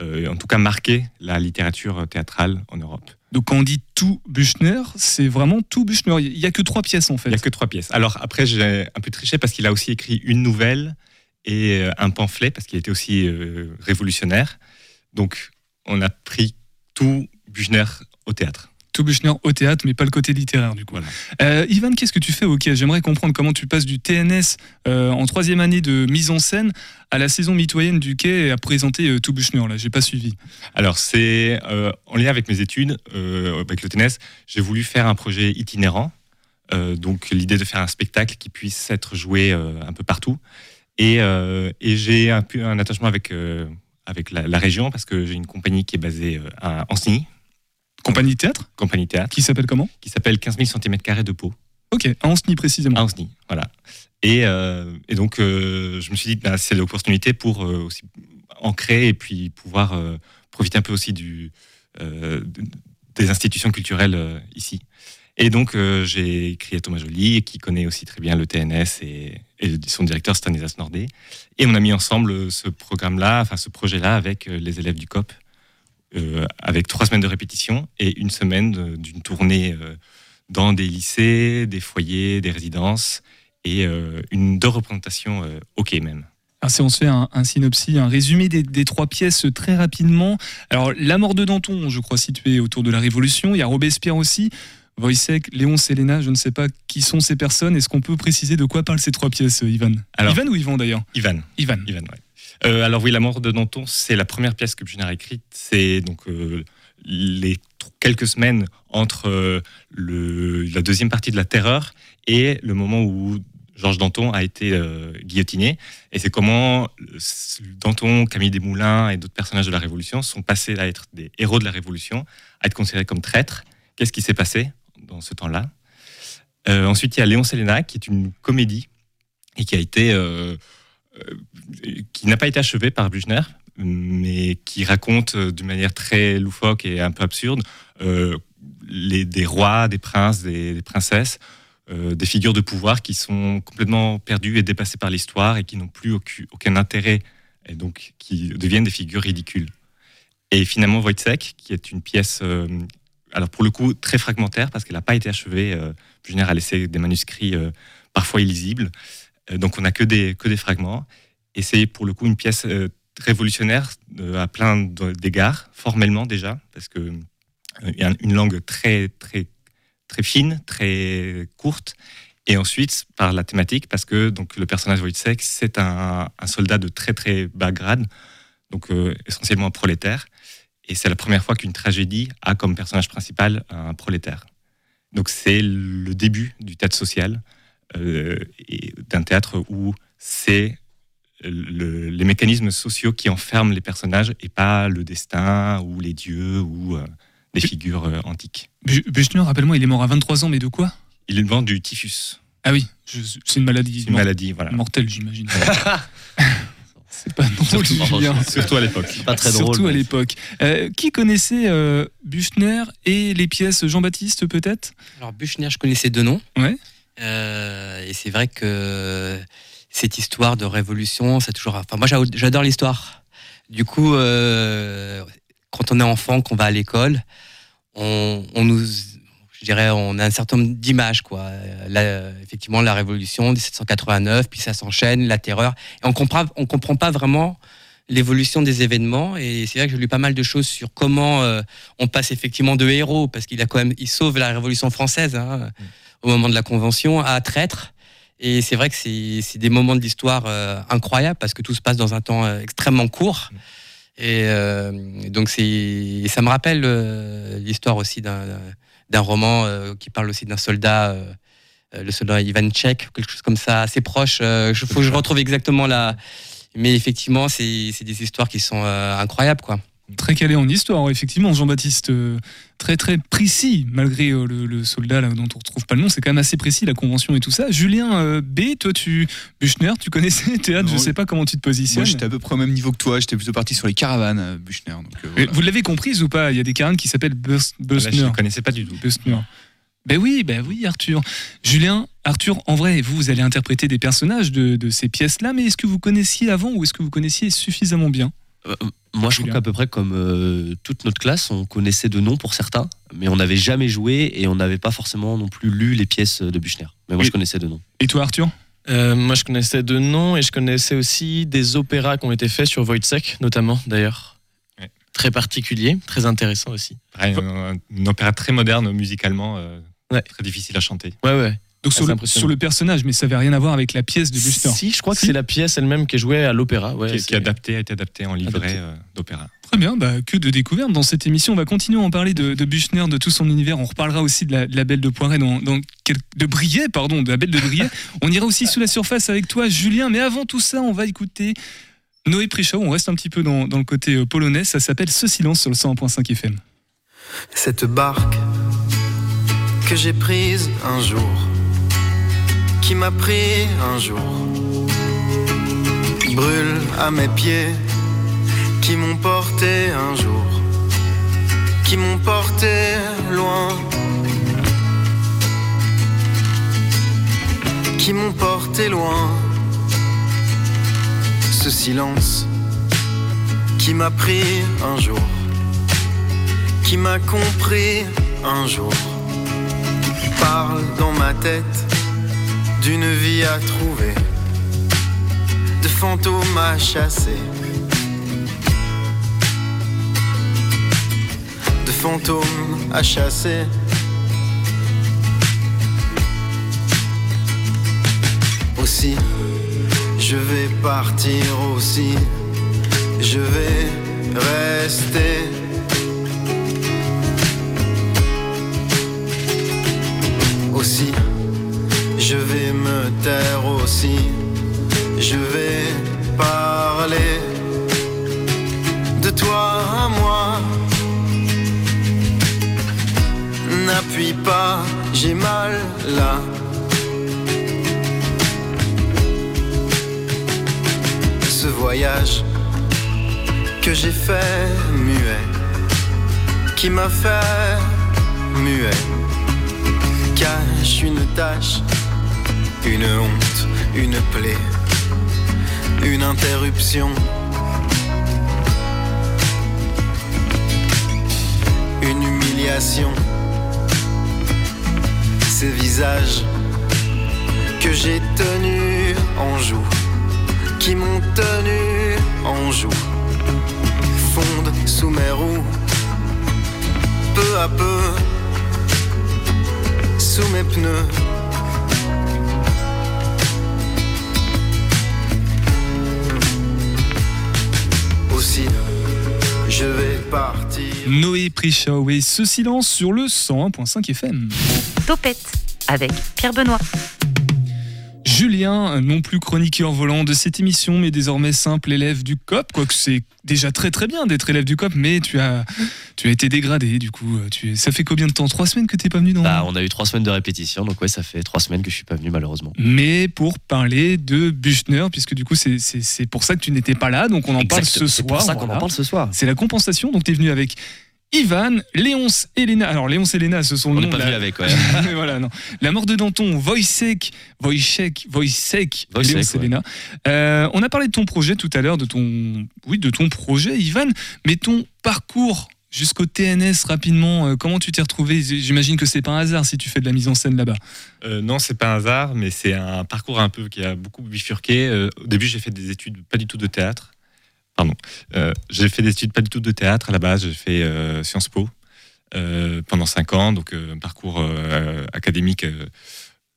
en tout cas marqué, la littérature théâtrale en Europe. Donc quand on dit tout Buchner, c'est vraiment tout Buchner. Il y a que trois pièces en fait. Il n'y a que trois pièces. Alors après, j'ai un peu triché parce qu'il a aussi écrit une nouvelle et euh, un pamphlet parce qu'il était aussi euh, révolutionnaire. Donc on a pris tout Buchner au théâtre. Tout Buchner au théâtre, mais pas le côté littéraire du coup. Euh, Ivan, qu'est-ce que tu fais au Quai J'aimerais comprendre comment tu passes du TNS euh, en troisième année de mise en scène à la saison mitoyenne du Quai et à présenter tout Buchner. Là, j'ai pas suivi. Alors c'est en lien avec mes études, avec le TNS, j'ai voulu faire un projet itinérant. Donc l'idée de faire un spectacle qui puisse être joué un peu partout. Et, euh, et j'ai un un attachement avec, euh, avec la, la région parce que j'ai une compagnie qui est basée euh, à Ancenis. Compagnie théâtre? Compagnie théâtre. Qui s'appelle comment? Qui s'appelle 15 000 cm de peau. Ok, à Ancenis précisément. À Ancenis, voilà. Et, euh, et donc, euh, je me suis dit, bah, c'est l'opportunité pour euh, aussi ancrer et puis pouvoir profiter un peu aussi du, des institutions culturelles ici. Et donc, euh, j'ai écrit à Thomas Joly, qui connaît aussi très bien le TNS et, son directeur Stanislas Nordé. Et on a mis ensemble euh, ce programme-là, enfin ce projet-là, avec euh, les élèves du COP, avec trois semaines de répétition et une semaine d'une tournée dans des lycées, des foyers, des résidences et une deux représentations OK même. Alors, si on se fait un, un synopsis, un résumé des, des trois pièces très rapidement. Alors, La mort de Danton, je crois située autour de la Révolution. Il y a Robespierre aussi. Wojciech, Léon Selena, je ne sais pas qui sont ces personnes. Est-ce qu'on peut préciser de quoi parlent ces trois pièces, euh, Ivan? Alors- Ivan ou Ivan d'ailleurs? Ivan. Ivan. Ivan, ouais. Euh, alors oui, La mort de Danton, c'est la première pièce que Buchner a écrite. C'est donc euh, les quelques semaines entre euh, le, la deuxième partie de la Terreur et le moment où Georges Danton a été euh, guillotiné. Et c'est comment Danton, Camille Desmoulins et d'autres personnages de la Révolution sont passés à être des héros de la Révolution, à être considérés comme traîtres. Qu'est-ce qui s'est passé? Dans ce temps-là Euh, Ensuite, il y a Léon Selena, qui est une comédie et qui a été... euh, euh, qui n'a pas été achevé par Buchner, mais qui raconte d'une manière très loufoque et un peu absurde des rois, des princes, des, princesses, des figures de pouvoir qui sont complètement perdues et dépassées par l'histoire et qui n'ont plus aucun, intérêt et donc qui deviennent des figures ridicules. Et finalement, Wojciech, qui est une pièce, alors pour le coup très fragmentaire parce qu'elle n'a pas été achevée. Euh, Buchner a laissé des manuscrits euh, parfois illisibles. Euh, donc on n'a que des, que des fragments. Et c'est pour le coup une pièce euh, révolutionnaire euh, à plein d'égards, formellement déjà, parce que euh, il y a une langue très, très, très fine, très courte. Et ensuite, par la thématique, parce que donc, le personnage Wojciech, c'est un, soldat de très très bas grade, donc euh, essentiellement un prolétaire. Et c'est la première fois qu'une tragédie a comme personnage principal un prolétaire. Donc c'est le début du théâtre social, euh, d'un théâtre où c'est le- les mécanismes sociaux qui enferment les personnages et pas le destin ou les dieux ou euh, des figures euh, antiques. Bu- Buchner, rappelle-moi, il est mort à 23 ans, mais de quoi? Il est mort du typhus. Ah oui, c'est une maladie. Une maladie, voilà. Mortelle, j'imagine. c'est pas drôle, Surtout- Julien. surtout à l'époque. Pas très drôle, Surtout à l'époque. Euh, qui connaissait euh, Buchner et les pièces Jean-Baptiste, peut-être? Alors Buchner, je connaissais deux noms. Ouais. Euh, et c'est vrai que cette histoire de révolution, c'est toujours. Enfin, moi, j'a- j'adore l'histoire. Du coup, euh, quand on est enfant, qu'on va à l'école, on, on nous, je dirais, on a un certain nombre d'images, quoi. Euh, la- effectivement, la révolution 1789, puis ça s'enchaîne, la terreur, et on comprend, on comprend pas vraiment l'évolution des événements. Et c'est vrai que j'ai lu pas mal de choses sur comment euh, on passe effectivement de héros, parce qu'il a quand même, il sauve la Révolution française hein, au moment de la Convention, à traître. Et c'est vrai que c'est des moments de l'histoire euh, incroyables parce que tout se passe dans un temps euh, extrêmement court. Et euh, donc c'est, ça me rappelle l'histoire aussi d'un d'un roman euh, qui parle aussi d'un soldat, euh, euh, le soldat Ivan Tchek, quelque chose comme ça, assez proche. Il faut que je retrouve exactement la. Mais effectivement, c'est c'est des histoires qui sont euh, incroyables, quoi. Très calé en histoire, effectivement, Jean-Baptiste. euh, très très précis, malgré euh, le, le soldat là, dont on retrouve pas le nom, c'est quand même assez précis, la convention et tout ça. Julien euh, B, toi, tu. Buchner, tu connaissais Théâtre, je Non, sais pas comment tu te positionnes. Moi, j'étais à peu près au même niveau que toi. J'étais plutôt parti sur les caravanes, Buchner. Donc, euh, Et voilà. Vous l'avez comprise ou pas? Il y a des caravanes qui s'appellent Bus- Busner. je ne connaissais pas du tout. Busner. Ben oui, ben oui, Arthur. Julien, Arthur, en vrai, vous, vous allez interpréter des personnages de, de ces pièces-là, mais est-ce que vous connaissiez avant ou est-ce que vous connaissiez suffisamment bien? Euh, Moi, je trouve qu'à peu près comme euh, toute notre classe, on connaissait de noms pour certains, mais on n'avait jamais joué et on n'avait pas forcément non plus lu les pièces de Buchner. Mais moi, je connaissais de noms. Et toi, Arthur? Euh, moi, je connaissais de noms et je connaissais aussi des opéras qui ont été faits sur Wojciech, notamment, d'ailleurs. Très particulier, très intéressant aussi. Un, un opéra très moderne musicalement, euh, très difficile à chanter. Ouais, ouais. Donc sur le, sur le personnage, mais ça n'avait rien à voir avec la pièce de Buster. Si, je crois que c'est la pièce elle-même qui est jouée à l'opéra. Ouais, qui, qui est adapté, a été adapté en livret euh, d'opéra. Très bien, bah, que de découvertes dans cette émission. On va continuer à en parler de, de Buchner, de tout son univers. On reparlera aussi de la, de la Belle de Poiret, dans, dans quel- de Briey, pardon, de la Belle de Briey. on ira aussi sous la surface avec toi, Julien. Mais avant tout ça, on va écouter Noé Prichot. On reste un petit peu dans, dans le côté euh, polonais. Ça s'appelle Ce silence sur le 101.5 FM. Cette barque que j'ai prise un jour, qui m'a pris un jour, brûle à mes pieds, qui m'ont porté un jour, qui m'ont porté loin, qui m'ont porté loin. Ce silence qui m'a pris un jour. Qui m'a compris un jour. Parle dans ma tête d'une vie à trouver, de fantômes à chasser, de fantômes à chasser. Aussi, je vais partir aussi, je vais rester. aussi. Je vais me taire aussi. Je vais parler de toi à moi. N'appuie pas, j'ai mal là. Ce voyage que j'ai fait muet, qui m'a fait muet cache une tache, une honte, une plaie, une interruption. Une humiliation, ces visages que j'ai tenus en joue, qui m'ont tenu en joue, fondent sous mes roues, peu à peu sous mes pneus. Je vais partir. Noé Prichot et ce silence sur le 101.5 FM. Topette avec Pierre Benoît. Julien, non plus chroniqueur volant de cette émission, mais désormais simple élève du COP, quoique c'est déjà très très bien d'être élève du COP, mais tu as, tu as été dégradé du coup. Tu es- ça fait combien de temps? Trois semaines que t'es pas venu dans... Bah, on a eu trois semaines de répétition, donc ouais, ça fait trois semaines que je suis pas venu malheureusement. Mais pour parler de Buchner, puisque du coup c'est- c'est c'est pour ça que tu n'étais pas là, donc on en parle ce c'est soir. pour ça qu'on en parle ce soir. C'est la compensation, donc tu es venu avec Ivan, Léonce, Elena. Alors Léonce, Elena, ce sont le On nom n'est pas la- avec, ouais. Mais voilà, non. La mort de Danton, Wojciech, Wojciech, Wojciech, Léonce, ouais. Elena. Euh, on a parlé de ton projet tout à l'heure, de ton, oui, de ton projet, Ivan, mais ton parcours jusqu'au TNS rapidement. euh, comment tu t'es retrouvé? J'imagine que c'est pas un hasard si tu fais de la mise en scène là-bas. Euh, non, c'est pas un hasard, mais c'est un parcours un peu qui a beaucoup bifurqué. Euh, au début, j'ai fait des études pas du tout de théâtre. Pardon. Euh, j'ai fait des études pas du tout de théâtre. À la base, j'ai fait euh, Sciences Po euh, pendant cinq ans, donc un parcours académique,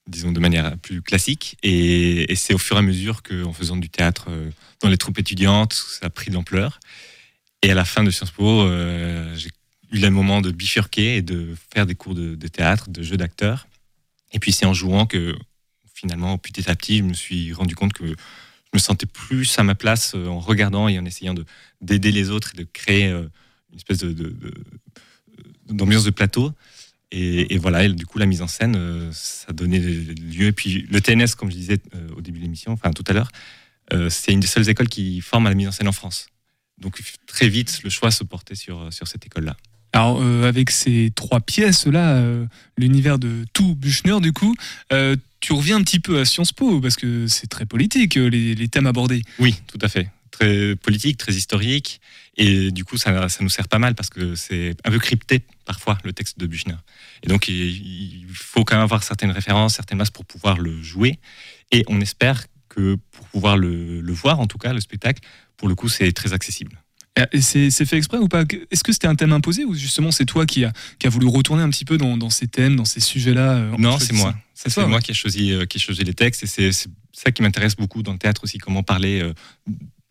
disons de manière plus classique. Et, c'est au fur et à mesure qu'en faisant du théâtre dans les troupes étudiantes, ça a pris de l'ampleur. Et à la fin de Sciences Po, j'ai eu le moment de bifurquer et de faire des cours de, de théâtre, de jeu d'acteur. Et puis c'est en jouant que finalement, petit à petit, je me suis rendu compte que je me sentais plus à ma place euh, en regardant et en essayant de- d'aider les autres et de créer euh, une espèce de- d'ambiance de, plateau. Et, voilà, et du coup, la mise en scène, euh, ça donnait lieu. Et puis le TNS, comme je disais euh, au début de l'émission, enfin tout à l'heure, euh, c'est une des seules écoles qui forme à la mise en scène en France. Donc très vite, le choix se portait sur, sur cette école-là. Alors, euh, avec ces trois pièces-là, euh, l'univers de tout Buchner, du coup, euh, tu reviens un petit peu à Sciences Po, parce que c'est très politique, les, thèmes abordés. Oui, tout à fait. Très politique, très historique. Et du coup, ça, ça nous sert pas mal parce que c'est un peu crypté parfois, le texte de Buchner. Et donc, il, faut quand même avoir certaines références, certaines masses pour pouvoir le jouer. Et on espère que pour pouvoir le voir, en tout cas, le spectacle, pour le coup, c'est très accessible. Et c'est fait exprès ou pas Est-ce que c'était un thème imposé ou justement c'est toi qui a, qui a voulu retourner un petit peu dans, dans ces thèmes, dans ces sujets-là euh, Non, c'est moi. C'est toi, moi ouais. qui ai choisi, euh, qui ai choisi les textes. Et c'est ça qui m'intéresse beaucoup dans le théâtre aussi, comment parler euh,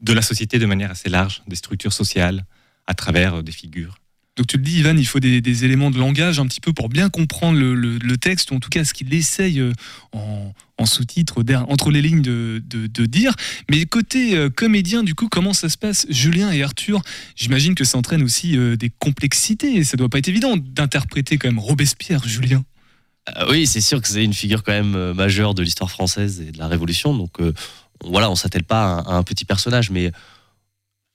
de la société de manière assez large, des structures sociales, à travers euh, des figures. Donc tu le dis, Ivan, il faut des, éléments de langage un petit peu pour bien comprendre le, texte, ou en tout cas ce qu'il essaye euh, en, sous-titre, entre les lignes de, dire. Mais côté euh, comédien, du coup, comment ça se passe Julien et Arthur, j'imagine que ça entraîne aussi euh, des complexités, et ça doit pas être évident d'interpréter quand même Robespierre, Julien. Euh, oui, c'est sûr que c'est une figure quand même majeure de l'histoire française et de la Révolution. Donc on- voilà, on s'attelle pas à un, à un petit personnage, mais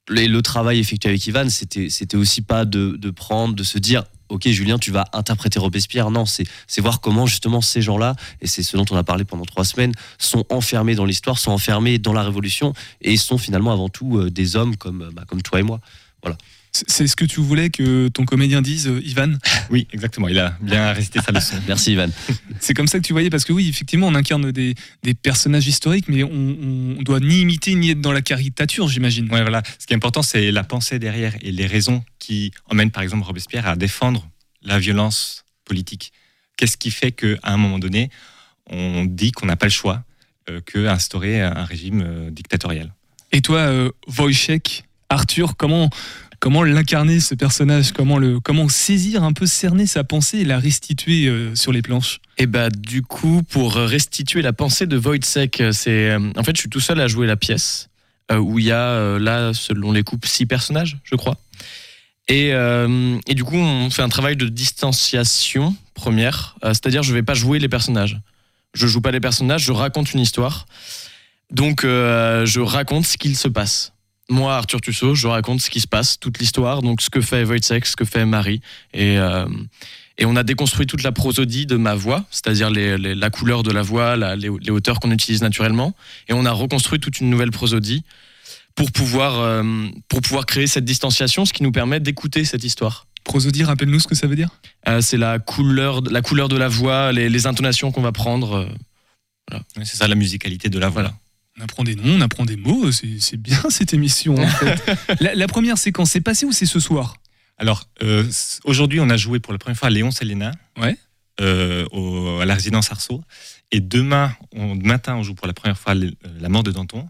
le, travail effectué avec Ivan, c'était aussi pas de, prendre, de se dire. Ok Julien, tu vas interpréter Robespierre. Non, c'est voir comment justement ces gens-là, et c'est ce dont on a parlé pendant trois semaines, sont enfermés dans l'histoire, sont enfermés dans la Révolution, et sont finalement avant tout euh, des hommes comme, bah, comme toi et moi. Voilà. C'est ce que tu voulais que ton comédien dise, euh, Ivan Oui, exactement. Il a bien récité sa leçon. Merci Ivan. C'est comme ça que tu voyais, parce que oui, effectivement, on incarne des, des personnages historiques, mais on, on doit ni imiter ni être dans la caricature, j'imagine. Ouais, voilà. Ce qui est important, c'est la pensée derrière et les raisons qui emmènent, par exemple, Robespierre à défendre la violence politique. Qu'est-ce qui fait qu'à un moment donné, on dit qu'on n'a pas le choix euh, que instaurer un régime euh, dictatorial? Et toi, euh, Wojciech, Arthur, comment, comment l'incarner ce personnage comment, le, comment saisir un peu, cerner sa pensée et la restituer euh, sur les planches Et bah du coup, pour restituer la pensée de Wojciech, c'est euh, en fait je suis tout seul à jouer la pièce euh, où il y a euh, là, selon les coupes, six personnages, je crois. Et, euh, et du coup, on fait un travail de distanciation première, euh, c'est-à-dire je vais pas jouer les personnages. Je joue pas les personnages, je raconte une histoire. Donc euh, je raconte ce qu'il se passe. Moi, Arthur Tussaud, je raconte ce qui se passe, toute l'histoire, donc ce que fait Wojciech, ce que fait Marie. Et, euh, et on a déconstruit toute la prosodie de ma voix, c'est-à-dire les- les- la couleur de la voix, la- les, les hauteurs qu'on utilise naturellement. Et on a reconstruit toute une nouvelle prosodie pour pouvoir, euh, pour pouvoir créer cette distanciation, ce qui nous permet d'écouter cette histoire. Prosodie, rappelle-nous ce que ça veut dire? Euh, c'est la couleur, la couleur de la voix, les, les intonations qu'on va prendre. euh, voilà. C'est ça la musicalité de la voix. On apprend des noms, on apprend des mots, c'est c'est bien cette émission en fait. la, la première séquence, c'est passé ou c'est ce soir Alors, euh, aujourd'hui, on a joué pour la première fois à Léon Selena, Ouais. euh, au- à la résidence Arceau. Et demain, on, matin, on joue pour la première fois euh, La mort de Danton.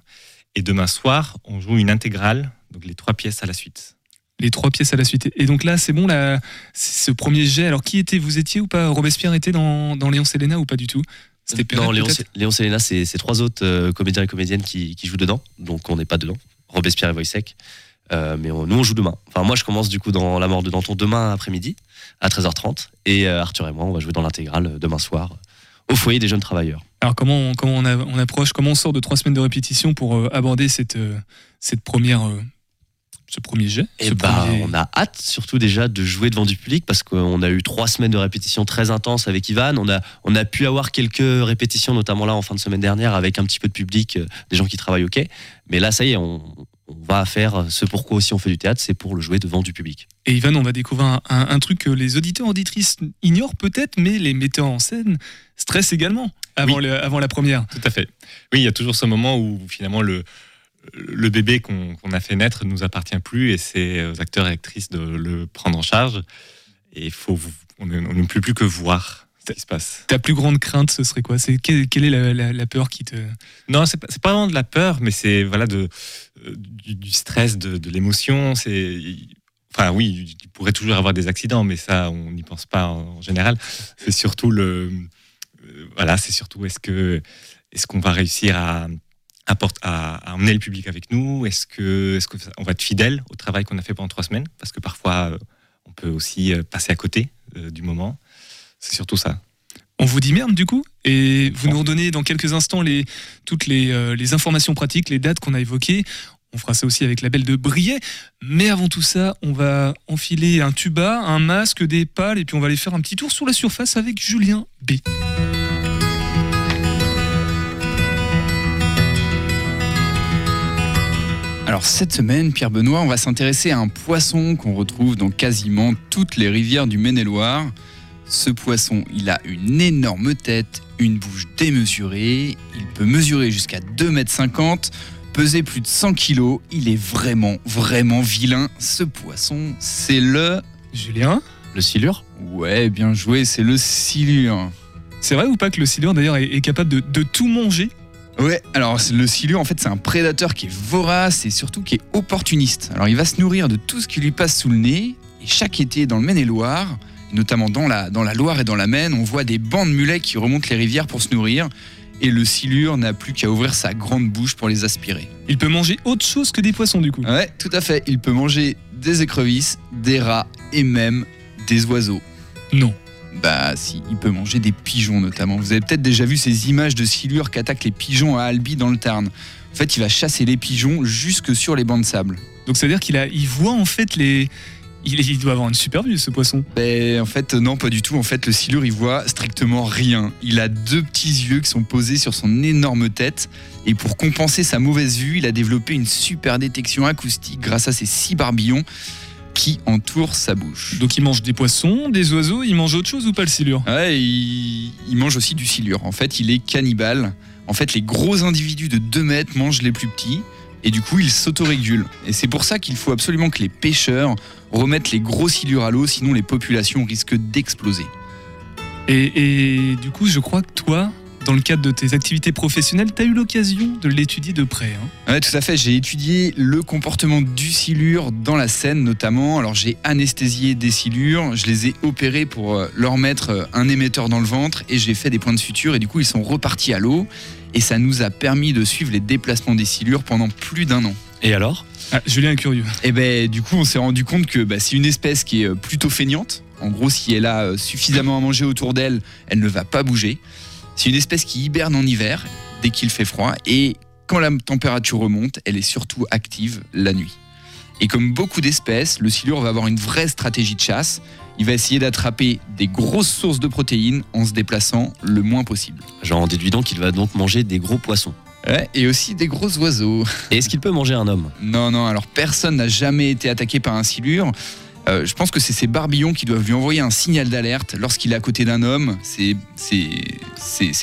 Et demain soir, on joue une intégrale, donc les trois pièces à la suite. Les trois pièces à la suite. Et donc là, c'est bon, là, ce premier jet. Alors qui était Vous étiez ou pas? Robespierre était dans, dans Léon Selena ou pas du tout? Non, Léon, Léon Selena, c'est trois autres euh, comédiens et comédiennes qui, qui jouent dedans. Donc on n'est pas dedans. Robespierre et Wojciech. Euh, mais on- nous, on joue demain. Enfin, moi, je commence du coup dans La mort de Danton demain après-midi à 13h30. Et euh, Arthur et moi, on va jouer dans l'intégrale demain soir au foyer des jeunes travailleurs. Alors comment, on- comment on, a- on approche, comment on sort de trois semaines de répétition pour aborder cette, cette première, ce premier jet Et ce bah, premier- on a hâte surtout déjà de jouer devant du public parce qu'on a eu trois semaines de répétition très intenses avec Ivan. On a, on a pu avoir quelques répétitions, notamment là en fin de semaine dernière, avec un petit peu de public, euh, des gens qui travaillent au quai. Mais là, ça y est, on, on va faire ce pourquoi aussi on fait du théâtre, c'est pour le jouer devant du public. Et Ivan, on va découvrir un, un- un truc que les auditeurs auditrices ignorent peut-être, mais les metteurs en scène stressent également avant, Oui. le- avant la première. Tout à fait. Oui, il y a toujours ce moment où finalement le, le bébé qu'on a fait naître ne nous appartient plus et c'est aux acteurs et actrices de le prendre en charge. Et il faut, on ne peut plus que voir ce qui se passe. Ta plus grande crainte, ce serait quoi? Quelle, quelle est la, la- la peur qui te Non, c'est pas, pas vraiment de la peur, mais c'est voilà de euh, du, du stress, de, de l'émotion. C'est enfin oui, il pourrait toujours avoir des accidents, mais ça on n'y pense pas en, général. C'est surtout le euh, voilà, c'est surtout est-ce que est-ce qu'on va réussir à à, à- emmener le public avec nous Est-ce que est-ce que ça- on va être fidèle au travail qu'on a fait pendant trois semaines? Parce que parfois euh, on peut aussi euh, passer à côté euh, du moment. C'est surtout ça. On vous dit merde du coup et vous nous redonnez dans quelques instants les, toutes les, euh, les informations pratiques, les dates qu'on a évoquées. On fera ça aussi avec la belle de Briey. Mais avant tout ça, on va enfiler un tuba, un masque, des pales et puis on va aller faire un petit tour sur la surface avec Julien B. Alors cette semaine, Pierre Benoît, on va s'intéresser à un poisson qu'on retrouve dans quasiment toutes les rivières du Maine-et-Loire. Ce poisson, il a une énorme tête, une bouche démesurée, il peut mesurer jusqu'à 2,50 m, peser plus de 100 kg, il est vraiment, vraiment vilain. Ce poisson, c'est le... Julien Le silure Ouais, bien joué, c'est le silure. C'est vrai ou pas que le silure d'ailleurs est, est capable de, de tout manger Ouais, alors le silure, en fait, c'est un prédateur qui est vorace et surtout qui est opportuniste. Alors il va se nourrir de tout ce qui lui passe sous le nez. Et chaque été, dans le Maine-et-Loire, et notamment dans la, dans la Loire et dans la Maine, on voit des bancs de mulets qui remontent les rivières pour se nourrir. Et le silure n'a plus qu'à ouvrir sa grande bouche pour les aspirer. Il peut manger autre chose que des poissons du coup. Ouais, tout à fait. Il peut manger des écrevisses, des rats et même des oiseaux. Non. Bah si, il peut manger des pigeons notamment. Vous avez peut-être déjà vu ces images de silure qui attaquent les pigeons à Albi dans le Tarn. En fait, il va chasser les pigeons jusque sur les bancs de sable. Donc ça veut dire qu'il a, il voit en fait les. Il, il doit avoir une super vue ce poisson. Ben, en fait, non, pas du tout. En fait, le silure, il voit strictement rien. Il a deux petits yeux qui sont posés sur son énorme tête. Et pour compenser sa mauvaise vue, il a développé une super détection acoustique grâce à ses six barbillons qui entourent sa bouche. Donc il mange des poissons, des oiseaux, il mange autre chose ou pas le silure? Ouais, il, il mange aussi du silure. En fait, il est cannibale. En fait, les gros individus de 2 mètres mangent les plus petits. Et du coup, il s'autorégule. Et c'est pour ça qu'il faut absolument que les pêcheurs remettent les gros silures à l'eau, sinon les populations risquent d'exploser. et, et du coup, je crois que toi, dans le cadre de tes activités professionnelles, tu as eu l'occasion de l'étudier de près. hein. Ouais, tout à fait. J'ai étudié le comportement du silure dans la Seine notamment. Alors j'ai anesthésié des silures, je les ai opérés pour euh, leur mettre euh, un émetteur dans le ventre et j'ai fait des points de suture et du coup ils sont repartis à l'eau et ça nous a permis de suivre les déplacements des silures pendant plus d'un an. Et alors? Ah, Julien est curieux. Et ben du coup on s'est rendu compte que bah, c'est une espèce qui est euh, plutôt feignante. En gros si elle a suffisamment à manger autour d'elle, elle ne va pas bouger. C'est une espèce qui hiberne en hiver dès qu'il fait froid et quand la température remonte, elle est surtout active la nuit. Et comme beaucoup d'espèces, le silure va avoir une vraie stratégie de chasse. Il va essayer d'attraper des grosses sources de protéines en se déplaçant le moins possible. J'en déduis donc qu'il va donc manger des gros poissons. Ouais, et aussi des gros oiseaux. Et est-ce qu'il peut manger un homme? Non, non, alors personne n'a jamais été attaqué par un silure. Euh, je pense que c'est ses barbillons qui doivent lui envoyer un signal d'alerte lorsqu'il est à côté d'un homme. Ses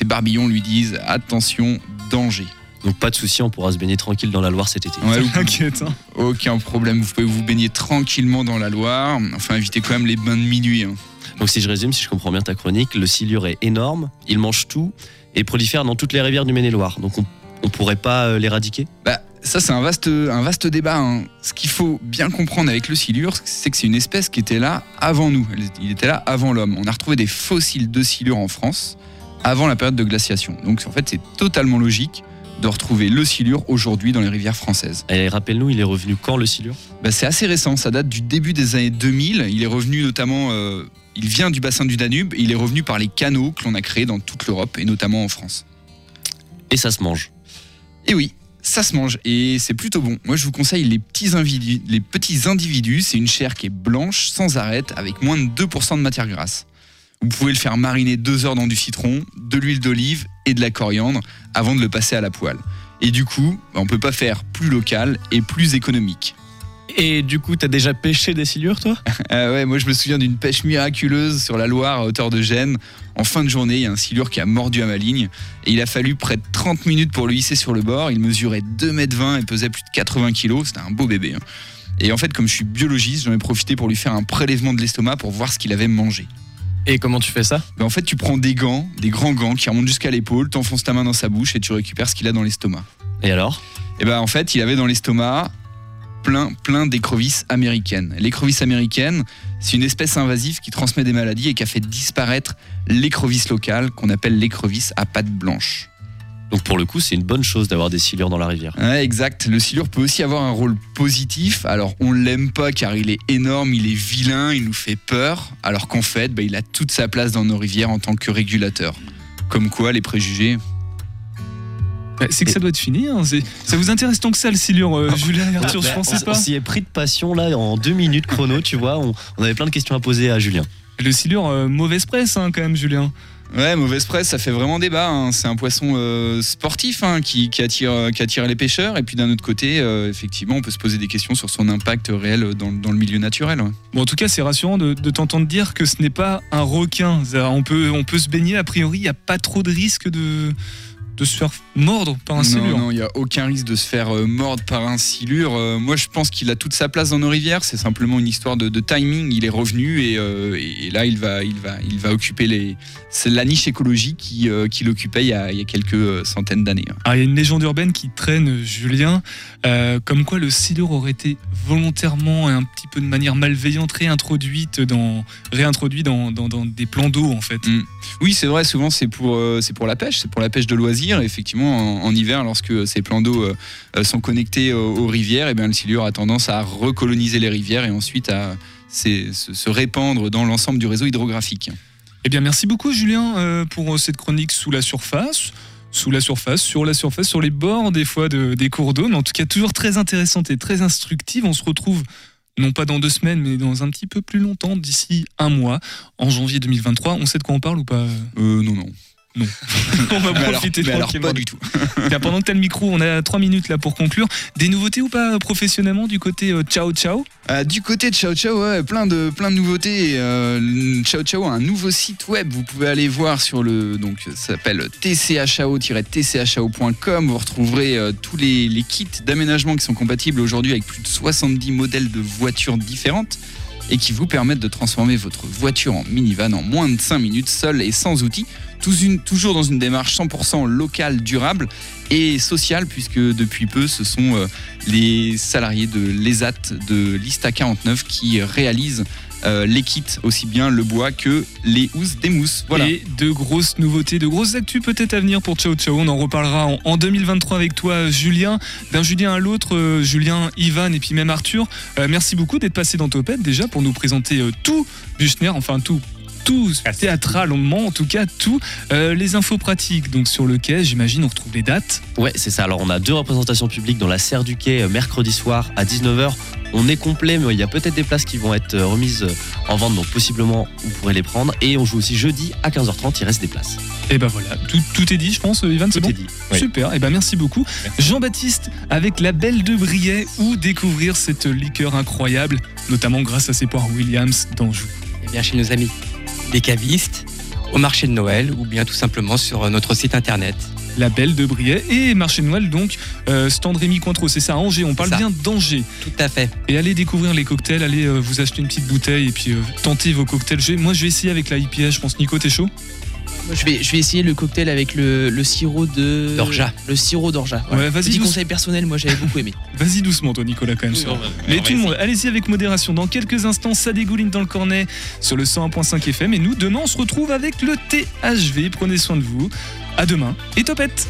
barbillons lui disent attention, danger. Donc pas de souci, on pourra se baigner tranquille dans la Loire cet été. Ouais, hein. aucun problème, vous pouvez vous baigner tranquillement dans la Loire. Enfin, évitez quand même les bains de minuit. hein. Donc si je résume, si je comprends bien ta chronique, le silure est énorme, il mange tout et prolifère dans toutes les rivières du Maine-et-Loire. Donc on, on pourrait pas euh, l'éradiquer? Bah, ça, c'est un vaste, un vaste débat. hein. Ce qu'il faut bien comprendre avec le silure, c'est que c'est une espèce qui était là avant nous. Il était là avant l'homme. On a retrouvé des fossiles de silure en France avant la période de glaciation. Donc, en fait, c'est totalement logique de retrouver le silure aujourd'hui dans les rivières françaises. Et rappelle-nous, il est revenu quand le silure? Bah, c'est assez récent, ça date du début des années 2000. Il est revenu notamment, euh, il vient du bassin du Danube, il est revenu par les canaux que l'on a créés dans toute l'Europe et notamment en France. Et ça se mange? Et oui, Ça se mange et c'est plutôt bon. Moi, je vous conseille les petits individus. C'est une chair qui est blanche, sans arête, avec moins de 2% de matière grasse. Vous pouvez le faire mariner deux heures dans du citron, de l'huile d'olive et de la coriandre avant de le passer à la poêle. Et du coup, bah, on peut pas faire plus local et plus économique. Et du coup, t'as déjà pêché des silures, toi? Ah ouais, moi je me souviens d'une pêche miraculeuse sur la Loire à hauteur de Gênes. En fin de journée, il y a un silure qui a mordu à ma ligne et il a fallu près de 30 minutes pour le hisser sur le bord. Il mesurait 2m20 et pesait plus de 80 kg. C'était un beau bébé. hein. Et en fait, comme je suis biologiste, j'en ai profité pour lui faire un prélèvement de l'estomac pour voir ce qu'il avait mangé. Et comment tu fais ça? Ben, En fait, tu prends des gants, des grands gants qui remontent jusqu'à l'épaule, t'enfonces ta main dans sa bouche et tu récupères ce qu'il a dans l'estomac. Et alors? Et ben en fait, il avait dans l'estomac plein, plein d'écrevisses américaines. L'écrevisse américaine, c'est une espèce invasive qui transmet des maladies et qui a fait disparaître l'écrevisse locale qu'on appelle l'écrevisse à pattes blanches. Donc pour le coup, c'est une bonne chose d'avoir des silures dans la rivière. Ouais, exact. Le silure peut aussi avoir un rôle positif. Alors, on l'aime pas car il est énorme, il est vilain, il nous fait peur. Alors qu'en fait, bah, il a toute sa place dans nos rivières en tant que régulateur. Comme quoi, les préjugés. Bah, c'est que ça doit être fini. hein. C'est- Ça vous intéresse tant que ça, le silure, euh, Julien et Arthur Je Bah, pensais on, pas. on s'y est pris de passion là en deux minutes chrono, tu vois. On, on avait plein de questions à poser à Julien. Le silure, euh, mauvaise presse, hein, quand même, Julien. Ouais, mauvaise presse, ça fait vraiment débat. hein. C'est un poisson euh, sportif hein, qui, qui attire, euh, qui attire les pêcheurs. Et puis d'un autre côté, euh, effectivement, on peut se poser des questions sur son impact réel dans, dans le milieu naturel. ouais. Bon, en tout cas, c'est rassurant de, de t'entendre dire que ce n'est pas un requin. On peut, on peut se baigner, a priori, il n'y a pas trop de risque de, de se faire mordre par un silure. non, il n'y a aucun risque de se faire euh, mordre par un silure. Euh, moi, je pense qu'il a toute sa place dans nos rivières. C'est simplement une histoire de, de timing. Il est revenu et, euh, et là, il va, il va, il va occuper les. C'est la niche écologique qui, euh, qu'il occupait il y, a, il y a quelques centaines d'années. hein. Ah, il y a une légende urbaine qui traîne, Julien, euh, comme quoi le silure aurait été volontairement et un petit peu de manière malveillante réintroduite dans, réintroduit dans, dans- dans des plans d'eau, en fait. Mm. Oui, c'est vrai, souvent c'est pour, euh, c'est pour la pêche, c'est pour la pêche de loisirs. Effectivement, en, hiver, lorsque ces plans d'eau euh, euh, sont connectés aux, rivières, et bien, le silure a tendance à recoloniser les rivières et ensuite à se, répandre dans l'ensemble du réseau hydrographique. Eh bien, merci beaucoup, Julien, pour cette chronique sous la surface. Sous la surface, sur la surface, sur les bords des fois de- des cours d'eau, mais en tout cas toujours très intéressante et très instructive. On se retrouve non pas dans deux semaines, mais dans un petit peu plus longtemps, d'ici un mois, en janvier 2023. On sait de quoi on parle ou pas? Euh, non, non. Non. on va Mais alors- profiter mais alors tranquillement. pas du tout. Pendant que tu as le micro, on a trois minutes là pour conclure. Des nouveautés ou pas euh, professionnellement du côté euh, Ciao Ciao Euh, du côté de Ciao Ciao, ouais, plein de plein de nouveautés. Euh, Ciao Ciao a un nouveau site web. Vous pouvez aller voir sur le donc ça s'appelle tchao-tchao.com. Vous retrouverez tous les, les kits d'aménagement qui sont compatibles aujourd'hui avec plus de 70 modèles de voitures différentes et qui vous permettent de transformer votre voiture en minivan en moins de 5 minutes, seul et sans outils. Toujours dans une démarche 100% locale, durable et sociale, puisque depuis peu, ce sont euh, les salariés de l'ESAT de l'ISTA 49 qui réalisent euh, les kits, aussi bien le bois que les housses des mousses. Voilà. Et de grosses nouveautés, de grosses actus peut-être à venir pour Ciao Ciao. On en reparlera en, en 2023 avec toi, Julien. D'un Julien à l'autre, euh, Julien, Ivan et puis même Arthur. Merci beaucoup d'être passé dans Topette déjà pour nous présenter tout Buchner, enfin tout. Tout théâtralement, en tout cas tout, Euh, les infos pratiques. Donc sur le quai, j'imagine, on retrouve les dates. Ouais, c'est ça. Alors, on a deux représentations publiques dans la serre du quai euh, mercredi soir à 19h. On est complet, mais il y a peut-être des places qui vont être euh, remises en vente, donc possiblement vous pourrez les prendre. Et on joue aussi jeudi à 15h30, il reste des places. Et ben voilà, tout, tout est dit, je pense, Ivan, c'est Tout bon est dit, oui. Super, et ben merci beaucoup. Jean-Baptiste avec la Belle de Briey, ou découvrir cette liqueur incroyable, notamment grâce à ses poires Williams d'Anjou. Eh bien, chez nos amis, des cavistes, au marché de Noël ou bien tout simplement sur euh, notre site internet. La Belle de Briey et marché de Noël, donc euh, stand Rémi Cointreau, c'est ça, à Angers, on parle bien d'Angers. Tout à fait. Et allez découvrir les cocktails, allez euh, vous acheter une petite bouteille et puis euh, tenter vos cocktails. Moi je vais essayer avec la IPA, je pense. Nico, t'es chaud? Je vais, je vais essayer le cocktail avec le, le sirop de. D'orgeat. Le sirop d'orgeat. Ouais, vas-y, Petit douce. conseil personnel, moi j'avais beaucoup aimé. Vas-y doucement, toi, Nicolas, quand même. sur- Mais tout le monde, allez-y avec modération. Dans quelques instants, ça dégouline dans le cornet sur le 101.5 FM. Et nous, demain, on se retrouve avec le THV. Prenez soin de vous. À demain et topette